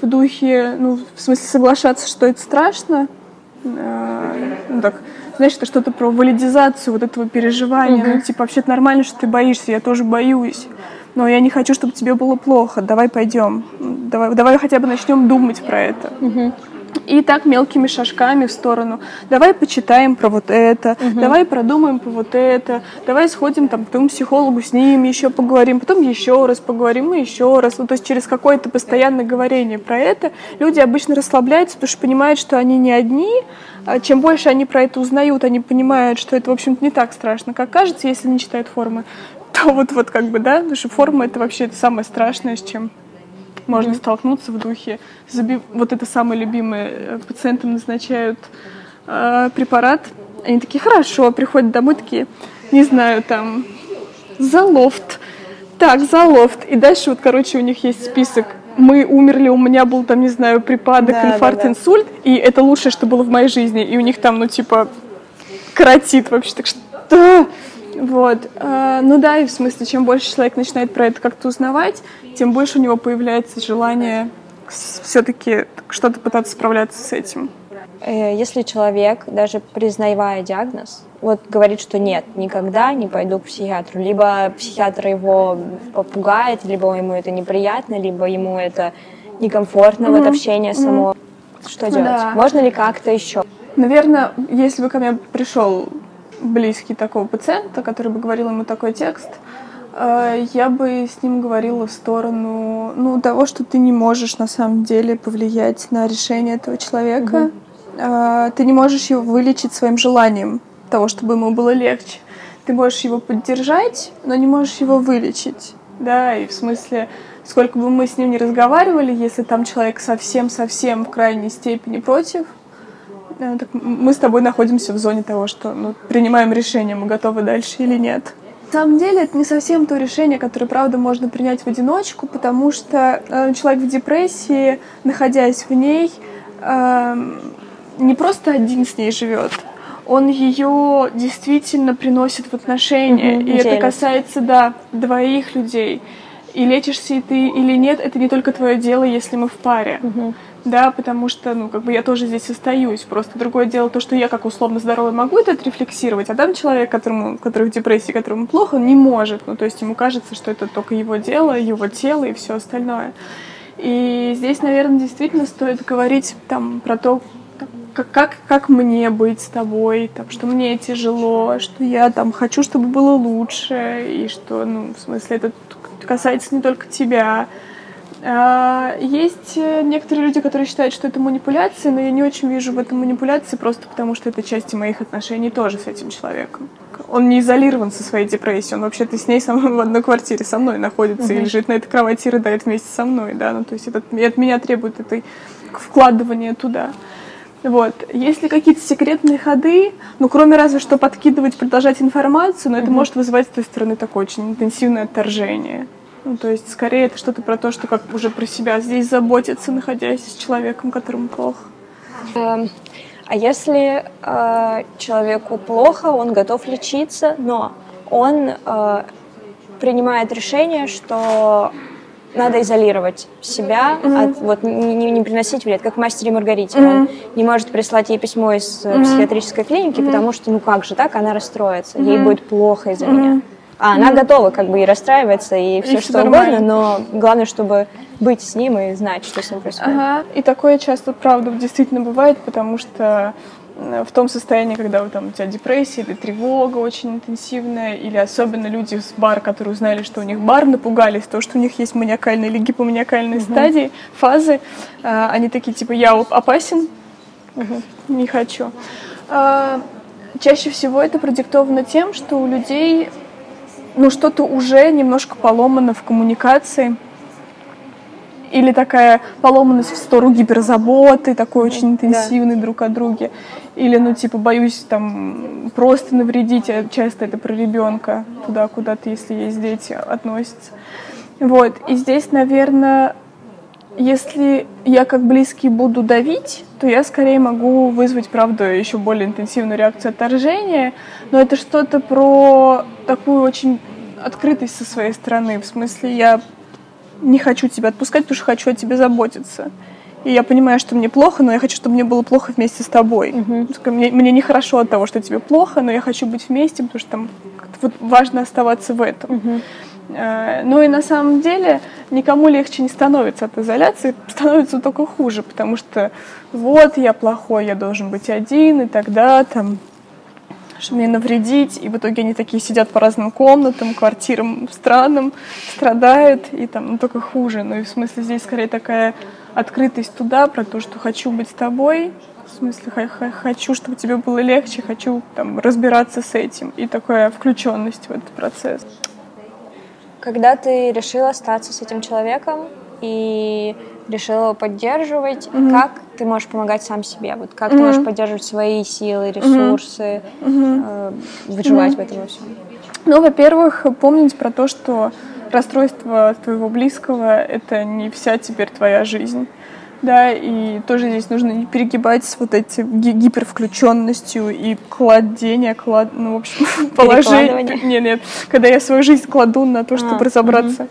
в духе, ну, в смысле соглашаться, что это страшно. А, ну, так, знаешь, это что-то про валидизацию вот этого переживания. Ну, типа, вообще-то нормально, что ты боишься, я тоже боюсь. Но я не хочу, чтобы тебе было плохо. Давай пойдем. Давай, давай хотя бы начнем думать про это. И так мелкими шажками в сторону. Давай почитаем про вот это, давай продумаем про вот это, давай сходим там к тому психологу, с ним еще поговорим, потом еще раз поговорим и еще раз. Ну, то есть через какое-то постоянное говорение про это люди обычно расслабляются, потому что понимают, что они не одни. А Чем больше они про это узнают, они понимают, что это, в общем-то, не так страшно, как кажется, если не читают формы. То вот, вот как бы, да, потому что форма — это вообще самое страшное, с чем можно столкнуться в духе. Заби- Вот это самое любимое. э, Пациентам назначают э, препарат. Они такие, хорошо, приходят домой такие, не знаю, там, за лофт. Так, за лофт. И дальше вот, короче, у них есть список. Мы умерли, у меня был там, не знаю, припадок, Да, да, инфаркт, да. инсульт, и это лучшее, что было в моей жизни. И у них там, ну, типа, коротит вообще. Так что... Вот. А, ну да, и в смысле, чем больше человек начинает про это как-то узнавать, тем больше у него появляется желание все-таки что-то пытаться справляться с этим. Э, Если человек, даже признавая диагноз, вот говорит, что нет, никогда не пойду к психиатру, либо психиатр его попугает, либо ему это неприятно, либо ему это некомфортно, вот общение само. Что делать? Да. Можно ли как-то еще? Наверное, если бы ко мне пришел близкий такого пациента, который бы говорил ему такой текст, э, я бы с ним говорила в сторону ну, того, что ты не можешь на самом деле повлиять на решение этого человека. Э, Ты не можешь его вылечить своим желанием того, чтобы ему было легче. Ты можешь его поддержать, но не можешь его вылечить. Да, и в смысле, сколько бы мы с ним не разговаривали, если там человек совсем-совсем в крайней степени против, так мы с тобой находимся в зоне того, что ну, принимаем решение, мы готовы дальше или нет. На самом деле это не совсем то решение, которое, правда, можно принять в одиночку, потому что э, человек в депрессии, находясь в ней, эм, не просто один с ней живет, он ее действительно приносит в отношения. Мгм, и это касается, да, двоих людей. И лечишься и ты или нет, это не только твое дело, если мы в паре. Да, потому что, ну, как бы я тоже здесь остаюсь. Просто другое дело то, что я как условно здоровый могу это отрефлексировать, а там человек, которому, который в депрессии, которому плохо, не может. Ну, то есть ему кажется, что это только его дело, его тело и все остальное. И здесь, наверное, действительно стоит говорить там про то, как, как, как мне быть с тобой, там, что мне тяжело, что я там хочу, чтобы было лучше, и что, ну, в смысле, это касается не только тебя. А, Есть э, некоторые люди, которые считают, что это манипуляции, но я не очень вижу в этом манипуляции, просто потому что это часть моих отношений тоже с этим человеком. Он не изолирован со своей депрессией, он вообще-то с ней со мной в одной квартире со мной находится и лежит на этой кровати и рыдает вместе со мной, да, ну то есть это от меня требует этой вкладывания туда. Вот. Есть ли какие-то секретные ходы? Ну, кроме разве что подкидывать, продолжать информацию, но это может вызывать с той стороны такое очень интенсивное отторжение. Ну, то есть, скорее, это что-то про то, что как уже про себя здесь заботиться, находясь с человеком, которому плохо. Эм, А если э, человеку плохо, он готов лечиться, но он э, принимает решение, что надо изолировать себя, от, вот, не, не- не приносить вред, как в «Мастере Маргарите». Он не может прислать ей письмо из э, психиатрической клиники, потому что, ну как же так, она расстроится, ей будет плохо из-за меня. А она готова как бы и расстраиваться, и все всё что угодно, но главное, чтобы быть с ним и знать, что с ним происходит. Ага. И такое часто, правда, действительно бывает, потому что в том состоянии, когда там у тебя депрессия или тревога очень интенсивная, или особенно люди с бар, которые узнали, что у них бар, напугались, то, что у них есть маниакальные или гипоманиакальные стадии, фазы, э, они такие типа «я оп- опасен, не хочу». А, Чаще всего это продиктовано тем, что у людей ну, что-то уже немножко поломано в коммуникации, или такая поломанность в сторону гиперзаботы, такой очень интенсивный друг о друге. Или, ну, типа, боюсь там просто навредить, а часто это про ребенка, туда куда-то, если есть дети, относится. Вот, и здесь, наверное, если я как близкий буду давить, то я скорее могу вызвать, правда, еще более интенсивную реакцию отторжения. Но это что-то про такую очень открытость со своей стороны. В смысле, я не хочу тебя отпускать, потому что хочу о тебе заботиться. И я понимаю, что мне плохо, но я хочу, чтобы мне было плохо вместе с тобой. Uh-huh. Мне, мне нехорошо от того, что тебе плохо, но я хочу быть вместе, потому что там вот важно оставаться в этом. Uh-huh. Ну и на самом деле никому легче не становится от изоляции, становится только хуже, потому что вот я плохой, я должен быть один, и тогда там что мне навредить, и в итоге они такие сидят по разным комнатам, квартирам странным, страдают, и там ну, только хуже. Ну и в смысле здесь скорее такая открытость туда, про то, что хочу быть с тобой, в смысле хочу, чтобы тебе было легче, хочу там разбираться с этим, и такая включенность в этот процесс. Когда ты решила остаться с этим человеком и решила его поддерживать, mm-hmm. как ты можешь помогать сам себе? Вот как mm-hmm. ты можешь поддерживать свои силы, ресурсы, mm-hmm. э, выживать mm-hmm. в этом во всем? Ну, во-первых, помнить про то, что расстройство твоего близкого — это не вся теперь твоя жизнь. Да, и тоже здесь нужно не перегибать с вот этим гипервключенностью и кладение, клад, ну, в общем, положение. Нет, нет, когда я свою жизнь кладу на то, чтобы а, разобраться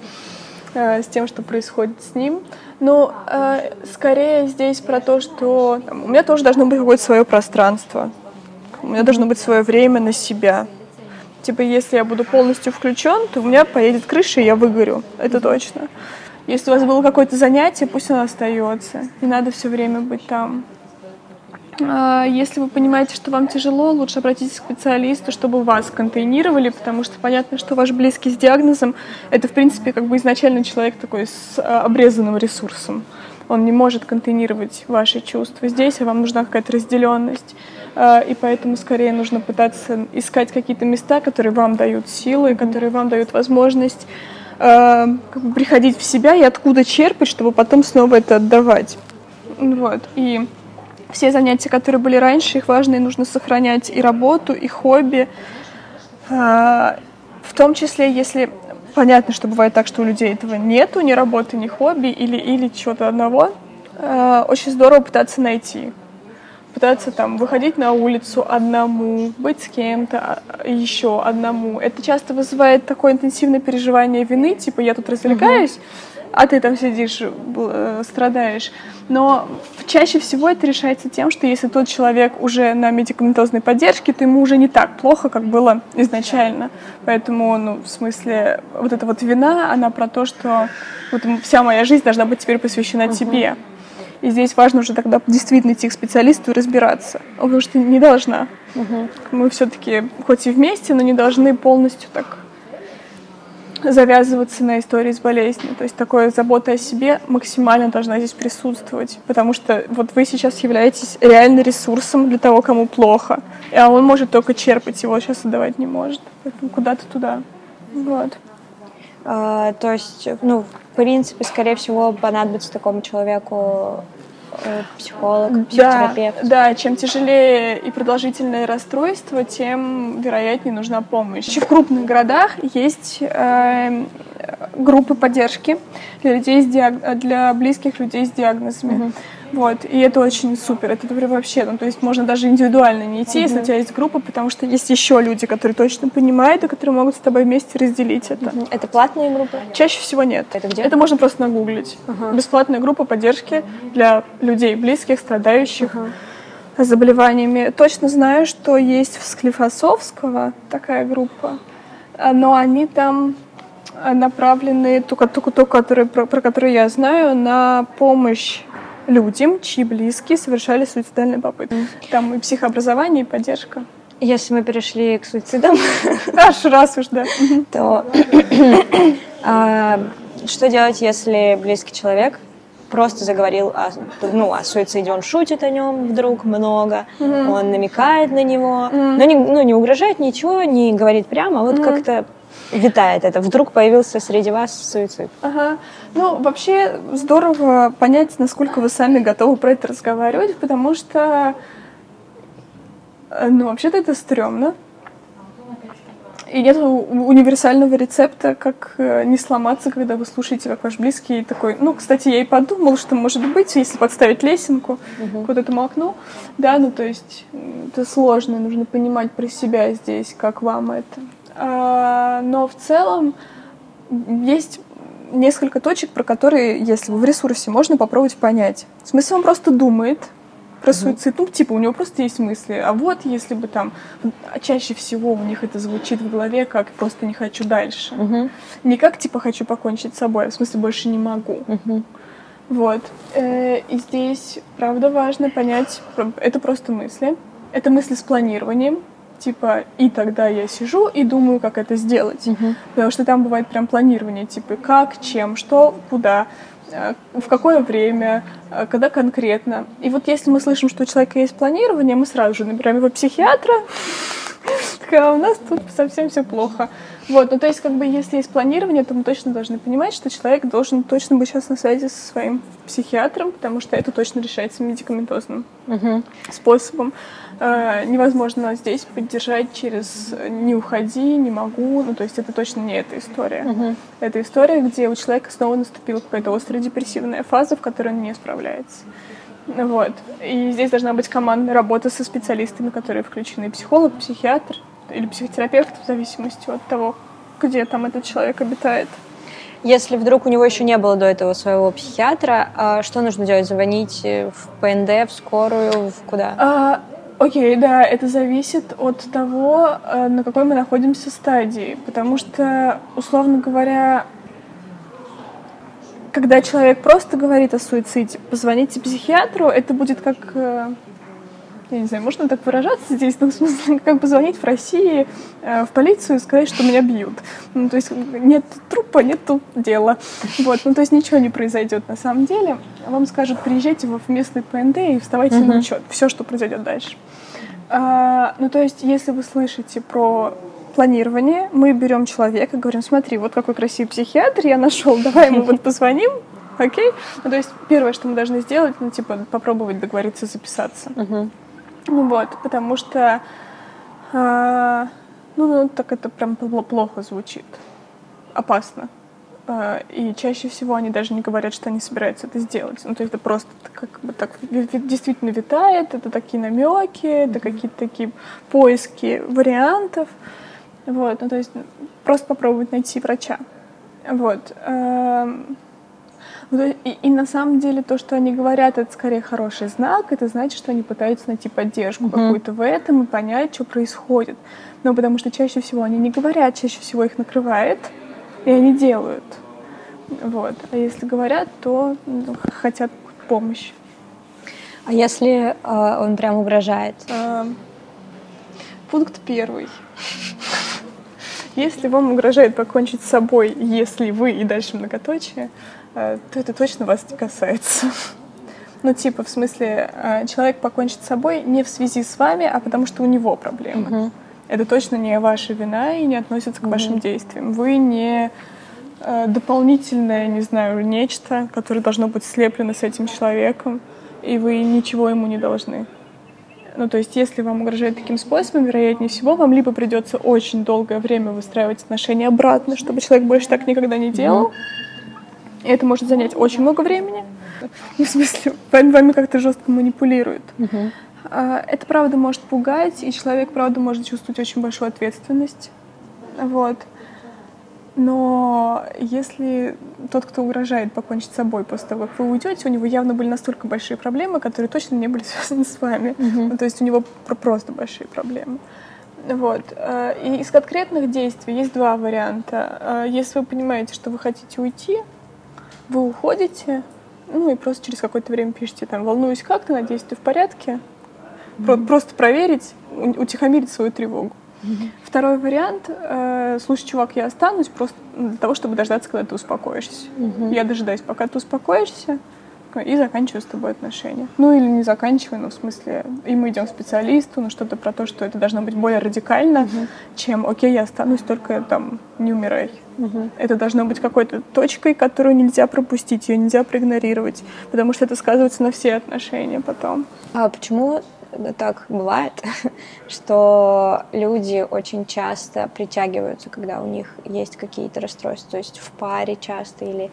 угу. с тем, что происходит с ним. Ну, э, скорее здесь про то, что там, у меня тоже должно быть какое-то свое пространство. У меня должно быть свое время на себя. Типа, если я буду полностью включен, то у меня поедет крыша, и я выгорю. Это точно. Если у вас было какое-то занятие, пусть оно остается. Не надо все время быть там. А, если вы понимаете, что вам тяжело, лучше обратитесь к специалисту, чтобы вас контейнировали, потому что понятно, что ваш близкий с диагнозом — это, в принципе, как бы изначально человек такой с а, обрезанным ресурсом. Он не может контейнировать ваши чувства. Здесь вам нужна какая-то разделенность. А, и поэтому скорее нужно пытаться искать какие-то места, которые вам дают силы, которые вам дают возможность э, как бы приходить в себя и откуда черпать, чтобы потом снова это отдавать. Вот. И все занятия, которые были раньше, их важно и нужно сохранять и работу, и хобби. Э, в том числе, если понятно, что бывает так, что у людей этого нету, ни работы, ни хобби или, или чего-то одного, э, очень здорово пытаться найти пытаться там выходить на улицу одному, быть с кем-то а, еще одному. Это часто вызывает такое интенсивное переживание вины, типа я тут развлекаюсь, угу. а ты там сидишь, э, страдаешь. Но чаще всего это решается тем, что если тот человек уже на медикаментозной поддержке, то ему уже не так плохо, как было изначально. Поэтому, ну, в смысле, вот эта вот вина, она про то, что вот вся моя жизнь должна быть теперь посвящена угу. тебе. И здесь важно уже тогда действительно идти к специалисту и разбираться. Потому что не должна. Угу. Мы все-таки хоть и вместе, но не должны полностью так завязываться на истории с болезнью. То есть такое забота о себе максимально должна здесь присутствовать. Потому что вот вы сейчас являетесь реально ресурсом для того, кому плохо. А он может только черпать, его сейчас отдавать не может. Поэтому куда-то туда. Вот. А, то есть, ну, в принципе, скорее всего, понадобится такому человеку э, психолог, психотерапевт. Да, да, чем тяжелее и продолжительное расстройство, тем вероятнее нужна помощь. Еще в крупных городах есть э, группы поддержки для людей с диаг... для близких людей с диагнозами. Угу. Вот, и это очень супер, это прям вообще, ну, то есть можно даже индивидуально не идти, mm-hmm. если у тебя есть группа, потому что есть еще люди, которые точно понимают и которые могут с тобой вместе разделить это. Mm-hmm. Это платные группы? Чаще всего нет. Это где? Это можно просто нагуглить. Uh-huh. Бесплатная группа поддержки для людей близких, страдающих uh-huh. заболеваниями. Точно знаю, что есть в Склифосовского такая группа, но они там направлены, только, только, только которые, про, про которые я знаю, на помощь людям, чьи близкие совершали суицидальные попытки. Там и психообразование, и поддержка. Если мы перешли к суицидам, аж раз уж, да, то а, что делать, если близкий человек просто заговорил о, ну, о суициде, он шутит о нем вдруг много, mm-hmm. он намекает на него, mm-hmm. но не, ну, не угрожает ничего, не говорит прямо, а вот mm-hmm. как-то витает это? Вдруг появился среди вас суицид? Ага. Ну, вообще здорово понять, насколько вы сами готовы про это разговаривать, потому что, э, ну, вообще-то это стрёмно. И нет универсального рецепта, как э, не сломаться, когда вы слушаете, как ваш близкий такой. Ну, кстати, я и подумал, что может быть, если подставить лесенку uh-huh. к вот этому окну. Да, ну то есть это сложно, нужно понимать про себя здесь, как вам это. А, но в целом есть несколько точек, про которые, если вы в ресурсе, можно попробовать понять. В смысле, он просто думает, про суицид. Ну, типа, у него просто есть мысли. А вот если бы там... Чаще всего у них это звучит в голове как «просто не хочу дальше». Угу. Не как, типа, «хочу покончить с собой», а в смысле «больше не могу». Угу. Вот. Э, и здесь, правда, важно понять, это просто мысли. Это мысли с планированием. Типа, и тогда я сижу и думаю, как это сделать. Угу. Потому что там бывает прям планирование, типа, как, чем, что, куда. Э, в какое время, э, когда конкретно. И вот если мы слышим, что у человека есть планирование, мы сразу же набираем его психиатра, а у нас тут совсем все плохо. Вот, ну то есть как бы если есть планирование, то мы точно должны понимать, что человек должен точно быть сейчас на связи со своим психиатром, потому что это точно решается медикаментозным угу. способом. Э, невозможно здесь поддержать через «не уходи», «не могу». Ну, то есть это точно не эта история. Угу. Это история, где у человека снова наступила какая-то острая депрессивная фаза, в которой он не справляется. Вот. И здесь должна быть командная работа со специалистами, которые включены психолог, психиатр или психотерапевт, в зависимости от того, где там этот человек обитает. Если вдруг у него еще не было до этого своего психиатра, а что нужно делать? Звонить в ПНД, в скорую, в куда? А, Окей, okay, да, это зависит от того, э, на какой мы находимся стадии. Потому что, условно говоря, когда человек просто говорит о суициде, позвоните психиатру, это будет как э, я не знаю, можно так выражаться здесь, но в смысле, как позвонить в России э, в полицию и сказать, что меня бьют. Ну, то есть нет трупа, нет дела. Вот, ну, то есть ничего не произойдет на самом деле. Вам скажут, приезжайте в местный ПНД и вставайте uh-huh. на учет. Все, что произойдет дальше. А, ну, то есть, если вы слышите про планирование, мы берем человека, говорим, смотри, вот какой красивый психиатр я нашел, давай ему вот позвоним, окей? Ну, то есть первое, что мы должны сделать, ну, типа, попробовать договориться записаться. Uh-huh. Вот, потому что, э, ну, ну, так это прям плохо звучит, опасно. Э, и чаще всего они даже не говорят, что они собираются это сделать. Ну, то есть это просто как бы так действительно витает, это такие намеки, это какие-то такие поиски вариантов. Вот, ну, то есть просто попробовать найти врача. Вот. Ну, и, и на самом деле то, что они говорят, это скорее хороший знак. Это значит, что они пытаются найти поддержку mm-hmm. какую-то в этом и понять, что происходит. Но потому что чаще всего они не говорят, чаще всего их накрывает, и они делают. Вот. А если говорят, то ну, хотят помощь. А если э, он прям угрожает? Э, пункт первый. Если вам угрожает покончить с собой, если вы и дальше многоточие, то это точно вас не касается. Ну, типа, в смысле, э, человек покончит с собой не в связи с вами, а потому что у него проблемы. Угу. Это точно не ваша вина и не относится к угу. вашим действиям. Вы не э, дополнительное, не знаю, нечто, которое должно быть слеплено с этим человеком, и вы ничего ему не должны. Ну, то есть, если вам угрожает таким способом, вероятнее всего, вам либо придется очень долгое время выстраивать отношения обратно, чтобы человек больше так никогда не делал, mm и это может занять очень много времени. Ну, в смысле, вами как-то жестко манипулируют. Угу. Это правда может пугать, и человек правда может чувствовать очень большую ответственность. Вот. Но если тот, кто угрожает покончить с собой после того, как вы уйдете, у него явно были настолько большие проблемы, которые точно не были связаны с вами. Mm-hmm. Ну, то есть у него просто большие проблемы. Вот. Э, и из конкретных действий есть два варианта. Э, если вы понимаете, что вы хотите уйти, вы уходите, ну и просто через какое-то время пишете там, волнуюсь как-то, надеюсь, ты в порядке. Mm-hmm. Просто проверить, утихомирить свою тревогу. Mm-hmm. Второй вариант, э, слушай, чувак, я останусь просто для того, чтобы дождаться, когда ты успокоишься. Mm-hmm. Я дожидаюсь, пока ты успокоишься, и заканчиваю с тобой отношения. Ну или не заканчиваю, но в смысле, и мы идем к специалисту, но что-то про то, что это должно быть более радикально, uh-huh. чем, окей, я останусь, только там не умирай. Uh-huh. Это должно быть какой-то точкой, которую нельзя пропустить, ее нельзя проигнорировать, потому что это сказывается на все отношения потом. А почему так бывает, что люди очень часто притягиваются, когда у них есть какие-то расстройства, то есть в паре часто или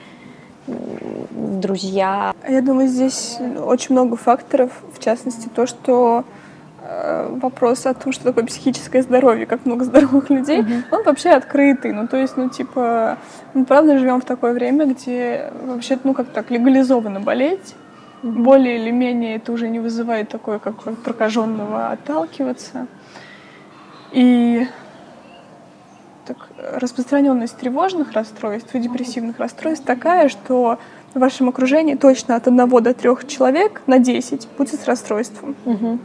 друзья. Я думаю, здесь очень много факторов, в частности то, что э, вопрос о том, что такое психическое здоровье, как много здоровых людей, uh-huh. он вообще открытый. Ну, то есть, ну, типа, мы правда живем в такое время, где вообще, ну, как так, легализовано болеть. Более или менее это уже не вызывает такое, как прокаженного отталкиваться. И распространенность тревожных расстройств и депрессивных расстройств такая, что в вашем окружении точно от одного до трех человек на 10 будет с расстройством. Угу.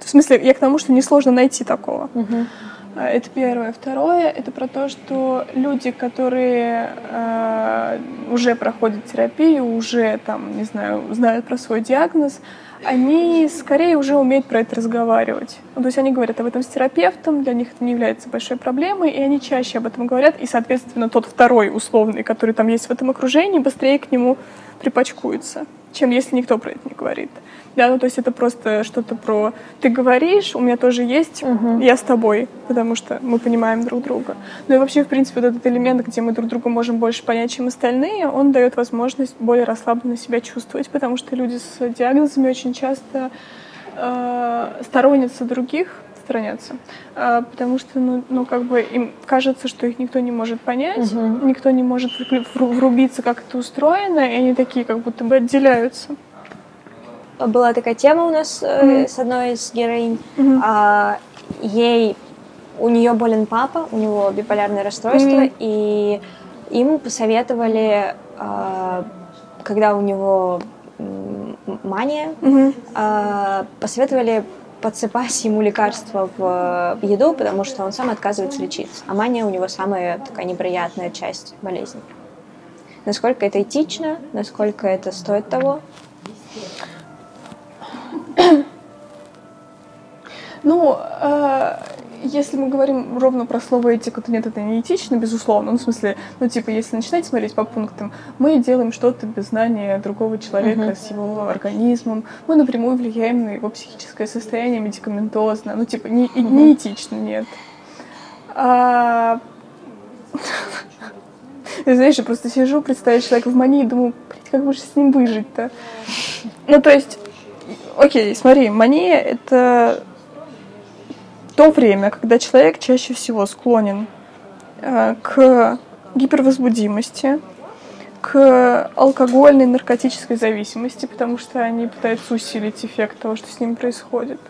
В смысле, я к тому, что несложно найти такого. Угу. Это первое. Второе, это про то, что люди, которые э, уже проходят терапию, уже там, не знаю, знают про свой диагноз, они скорее уже умеют про это разговаривать. Ну, то есть они говорят об этом с терапевтом, для них это не является большой проблемой, и они чаще об этом говорят, и, соответственно, тот второй условный, который там есть в этом окружении, быстрее к нему припачкуется, чем если никто про это не говорит. Да, ну то есть это просто что-то про ты говоришь, у меня тоже есть, угу. я с тобой, потому что мы понимаем друг друга. Ну и вообще, в принципе, вот этот элемент, где мы друг друга можем больше понять, чем остальные, он дает возможность более расслабленно себя чувствовать, потому что люди с диагнозами очень часто э, сторонятся других, сторонятся, э, потому что, ну, ну, как бы им кажется, что их никто не может понять, угу. никто не может врубиться, как это устроено, и они такие как будто бы отделяются была такая тема у нас mm-hmm. с одной из героинь. Mm-hmm. А, ей у нее болен папа, у него биполярное расстройство, mm-hmm. и им посоветовали, а, когда у него мания, mm-hmm. а, посоветовали подсыпать ему лекарства в еду, потому что он сам отказывается лечиться. А мания у него самая такая неприятная часть болезни. Насколько это этично, насколько это стоит того? Ну, э, если мы говорим ровно про слово этика, то нет, это не этично, безусловно. Ну, в смысле, ну, типа, если начинать смотреть по пунктам, мы делаем что-то без знания другого человека uh-huh. с его организмом, мы напрямую влияем на его психическое состояние медикаментозно. Ну, типа, не, uh-huh. не этично, нет. А... Знаешь, я просто сижу, представляю человека в мании и думаю, блядь, как бы же с ним выжить-то? Ну, то есть, окей, смотри, мания — это то время, когда человек чаще всего склонен э, к гипервозбудимости, к алкогольной, наркотической зависимости, потому что они пытаются усилить эффект того, что с ним происходит.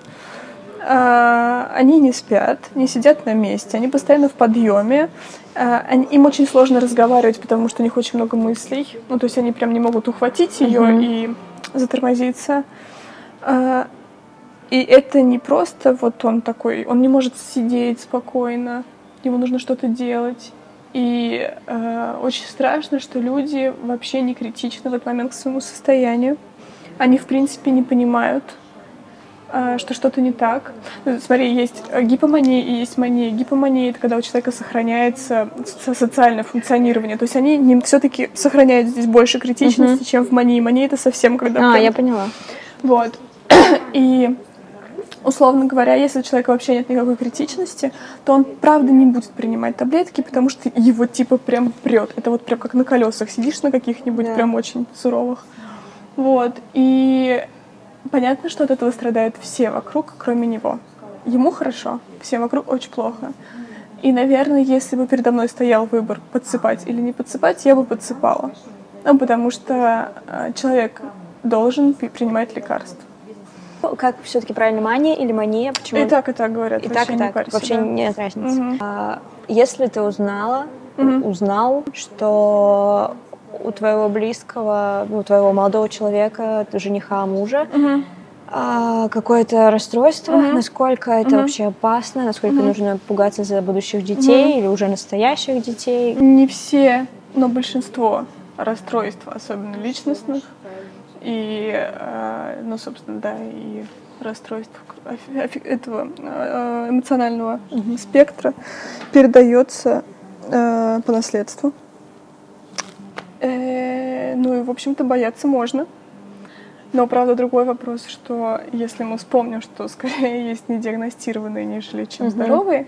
Э, они не спят, не сидят на месте, они постоянно в подъеме. Э, им очень сложно разговаривать, потому что у них очень много мыслей. Ну, то есть они прям не могут ухватить ее mm-hmm. и затормозиться. И это не просто вот он такой, он не может сидеть спокойно, ему нужно что-то делать. И э, очень страшно, что люди вообще не критичны в этот момент к своему состоянию. Они, в принципе, не понимают, э, что что-то не так. Смотри, есть гипомания и есть мания. Гипомания — это когда у человека сохраняется социальное функционирование. То есть они не все-таки сохраняют здесь больше критичности, uh-huh. чем в мании. Мания — это совсем когда... А, прям... я поняла. Вот. И условно говоря, если у человека вообще нет никакой критичности, то он правда не будет принимать таблетки, потому что его типа прям прет. Это вот прям как на колесах сидишь на каких-нибудь да. прям очень суровых. Вот. И понятно, что от этого страдают все вокруг, кроме него. Ему хорошо, всем вокруг очень плохо. И, наверное, если бы передо мной стоял выбор подсыпать или не подсыпать, я бы подсыпала. Ну, потому что э, человек должен принимать лекарства. Как все-таки правильно мания или мания? Почему? И так, и так говорят. И так, и так. Парься, вообще да. нет разницы. Угу. А, если ты узнала, угу. узнал, что у твоего близкого, у твоего молодого человека, жениха, мужа, угу. а, какое-то расстройство, угу. насколько это угу. вообще опасно, насколько угу. нужно пугаться за будущих детей угу. или уже настоящих детей? Не все, но большинство расстройств, особенно личностных, и, э, ну, собственно, да, и расстройств этого э, эмоционального mm-hmm. спектра передается э, по наследству. Э, ну и, в общем-то, бояться можно. Но, правда, другой вопрос, что если мы вспомним, что скорее есть недиагностированные, нежели чем угу. здоровые,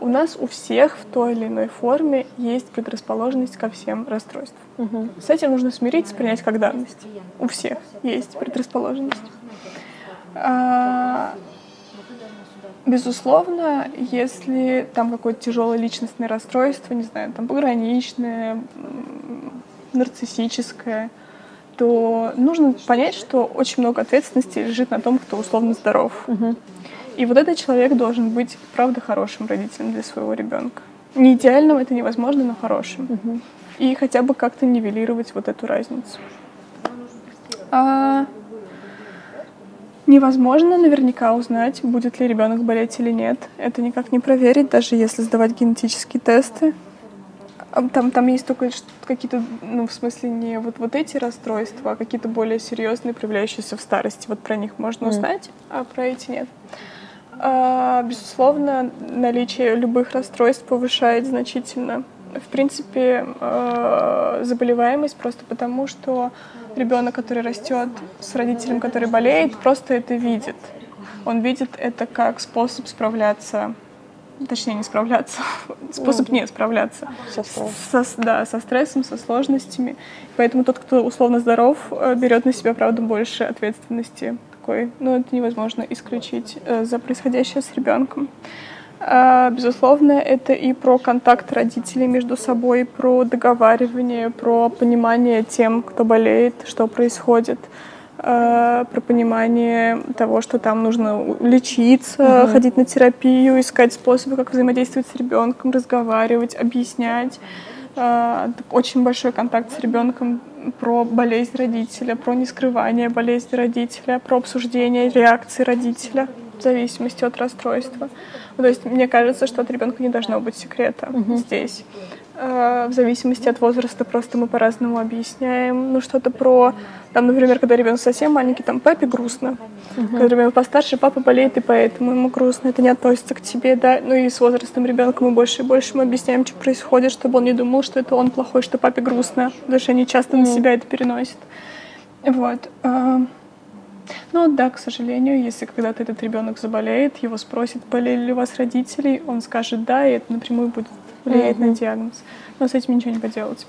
у нас у всех в той или иной форме есть предрасположенность ко всем расстройствам. Угу. С этим нужно смириться, принять как данность. У всех есть предрасположенность. А, безусловно, если там какое-то тяжелое личностное расстройство, не знаю, там пограничное, нарциссическое, то нужно понять, что очень много ответственности лежит на том, кто условно здоров. Угу. И вот этот человек должен быть, правда, хорошим родителем для своего ребенка. Не идеальным это невозможно, но хорошим. Угу. И хотя бы как-то нивелировать вот эту разницу. А... Невозможно наверняка узнать, будет ли ребенок болеть или нет. Это никак не проверить, даже если сдавать генетические тесты. Там, там есть только какие-то, ну, в смысле, не вот, вот эти расстройства, а какие-то более серьезные, проявляющиеся в старости. Вот про них можно узнать, mm. а про эти нет. А, безусловно, наличие любых расстройств повышает значительно, в принципе, а, заболеваемость просто потому, что ребенок, который растет с родителем, который болеет, просто это видит. Он видит это как способ справляться точнее не справляться, способ не справляться со, со, да, со стрессом, со сложностями. Поэтому тот, кто условно здоров, э, берет на себя, правда, больше ответственности такой. Но это невозможно исключить э, за происходящее с ребенком. А, безусловно, это и про контакт родителей между собой, про договаривание, про понимание тем, кто болеет, что происходит. Э, про понимание того, что там нужно лечиться, угу. ходить на терапию, искать способы, как взаимодействовать с ребенком, разговаривать, объяснять. Э, очень большой контакт с ребенком про болезнь родителя, про нескрывание болезни родителя, про обсуждение реакции родителя в зависимости от расстройства. То есть мне кажется, что от ребенка не должно быть секрета угу. здесь. Э, в зависимости от возраста просто мы по-разному объясняем. Ну, что-то про, там, например, когда ребенок совсем маленький, там, папе грустно. Uh-huh. Когда ребенок постарше, папа болеет, и поэтому ему грустно. Это не относится к тебе, да. Ну и с возрастом ребенка мы больше и больше мы объясняем, что происходит, чтобы он не думал, что это он плохой, что папе грустно. Потому что они часто на себя это переносят. Вот. Э, ну да, к сожалению, если когда-то этот ребенок заболеет, его спросят, болели ли у вас родители, он скажет да, и это напрямую будет влияет mm-hmm. на диагноз. Но с этим ничего не поделать.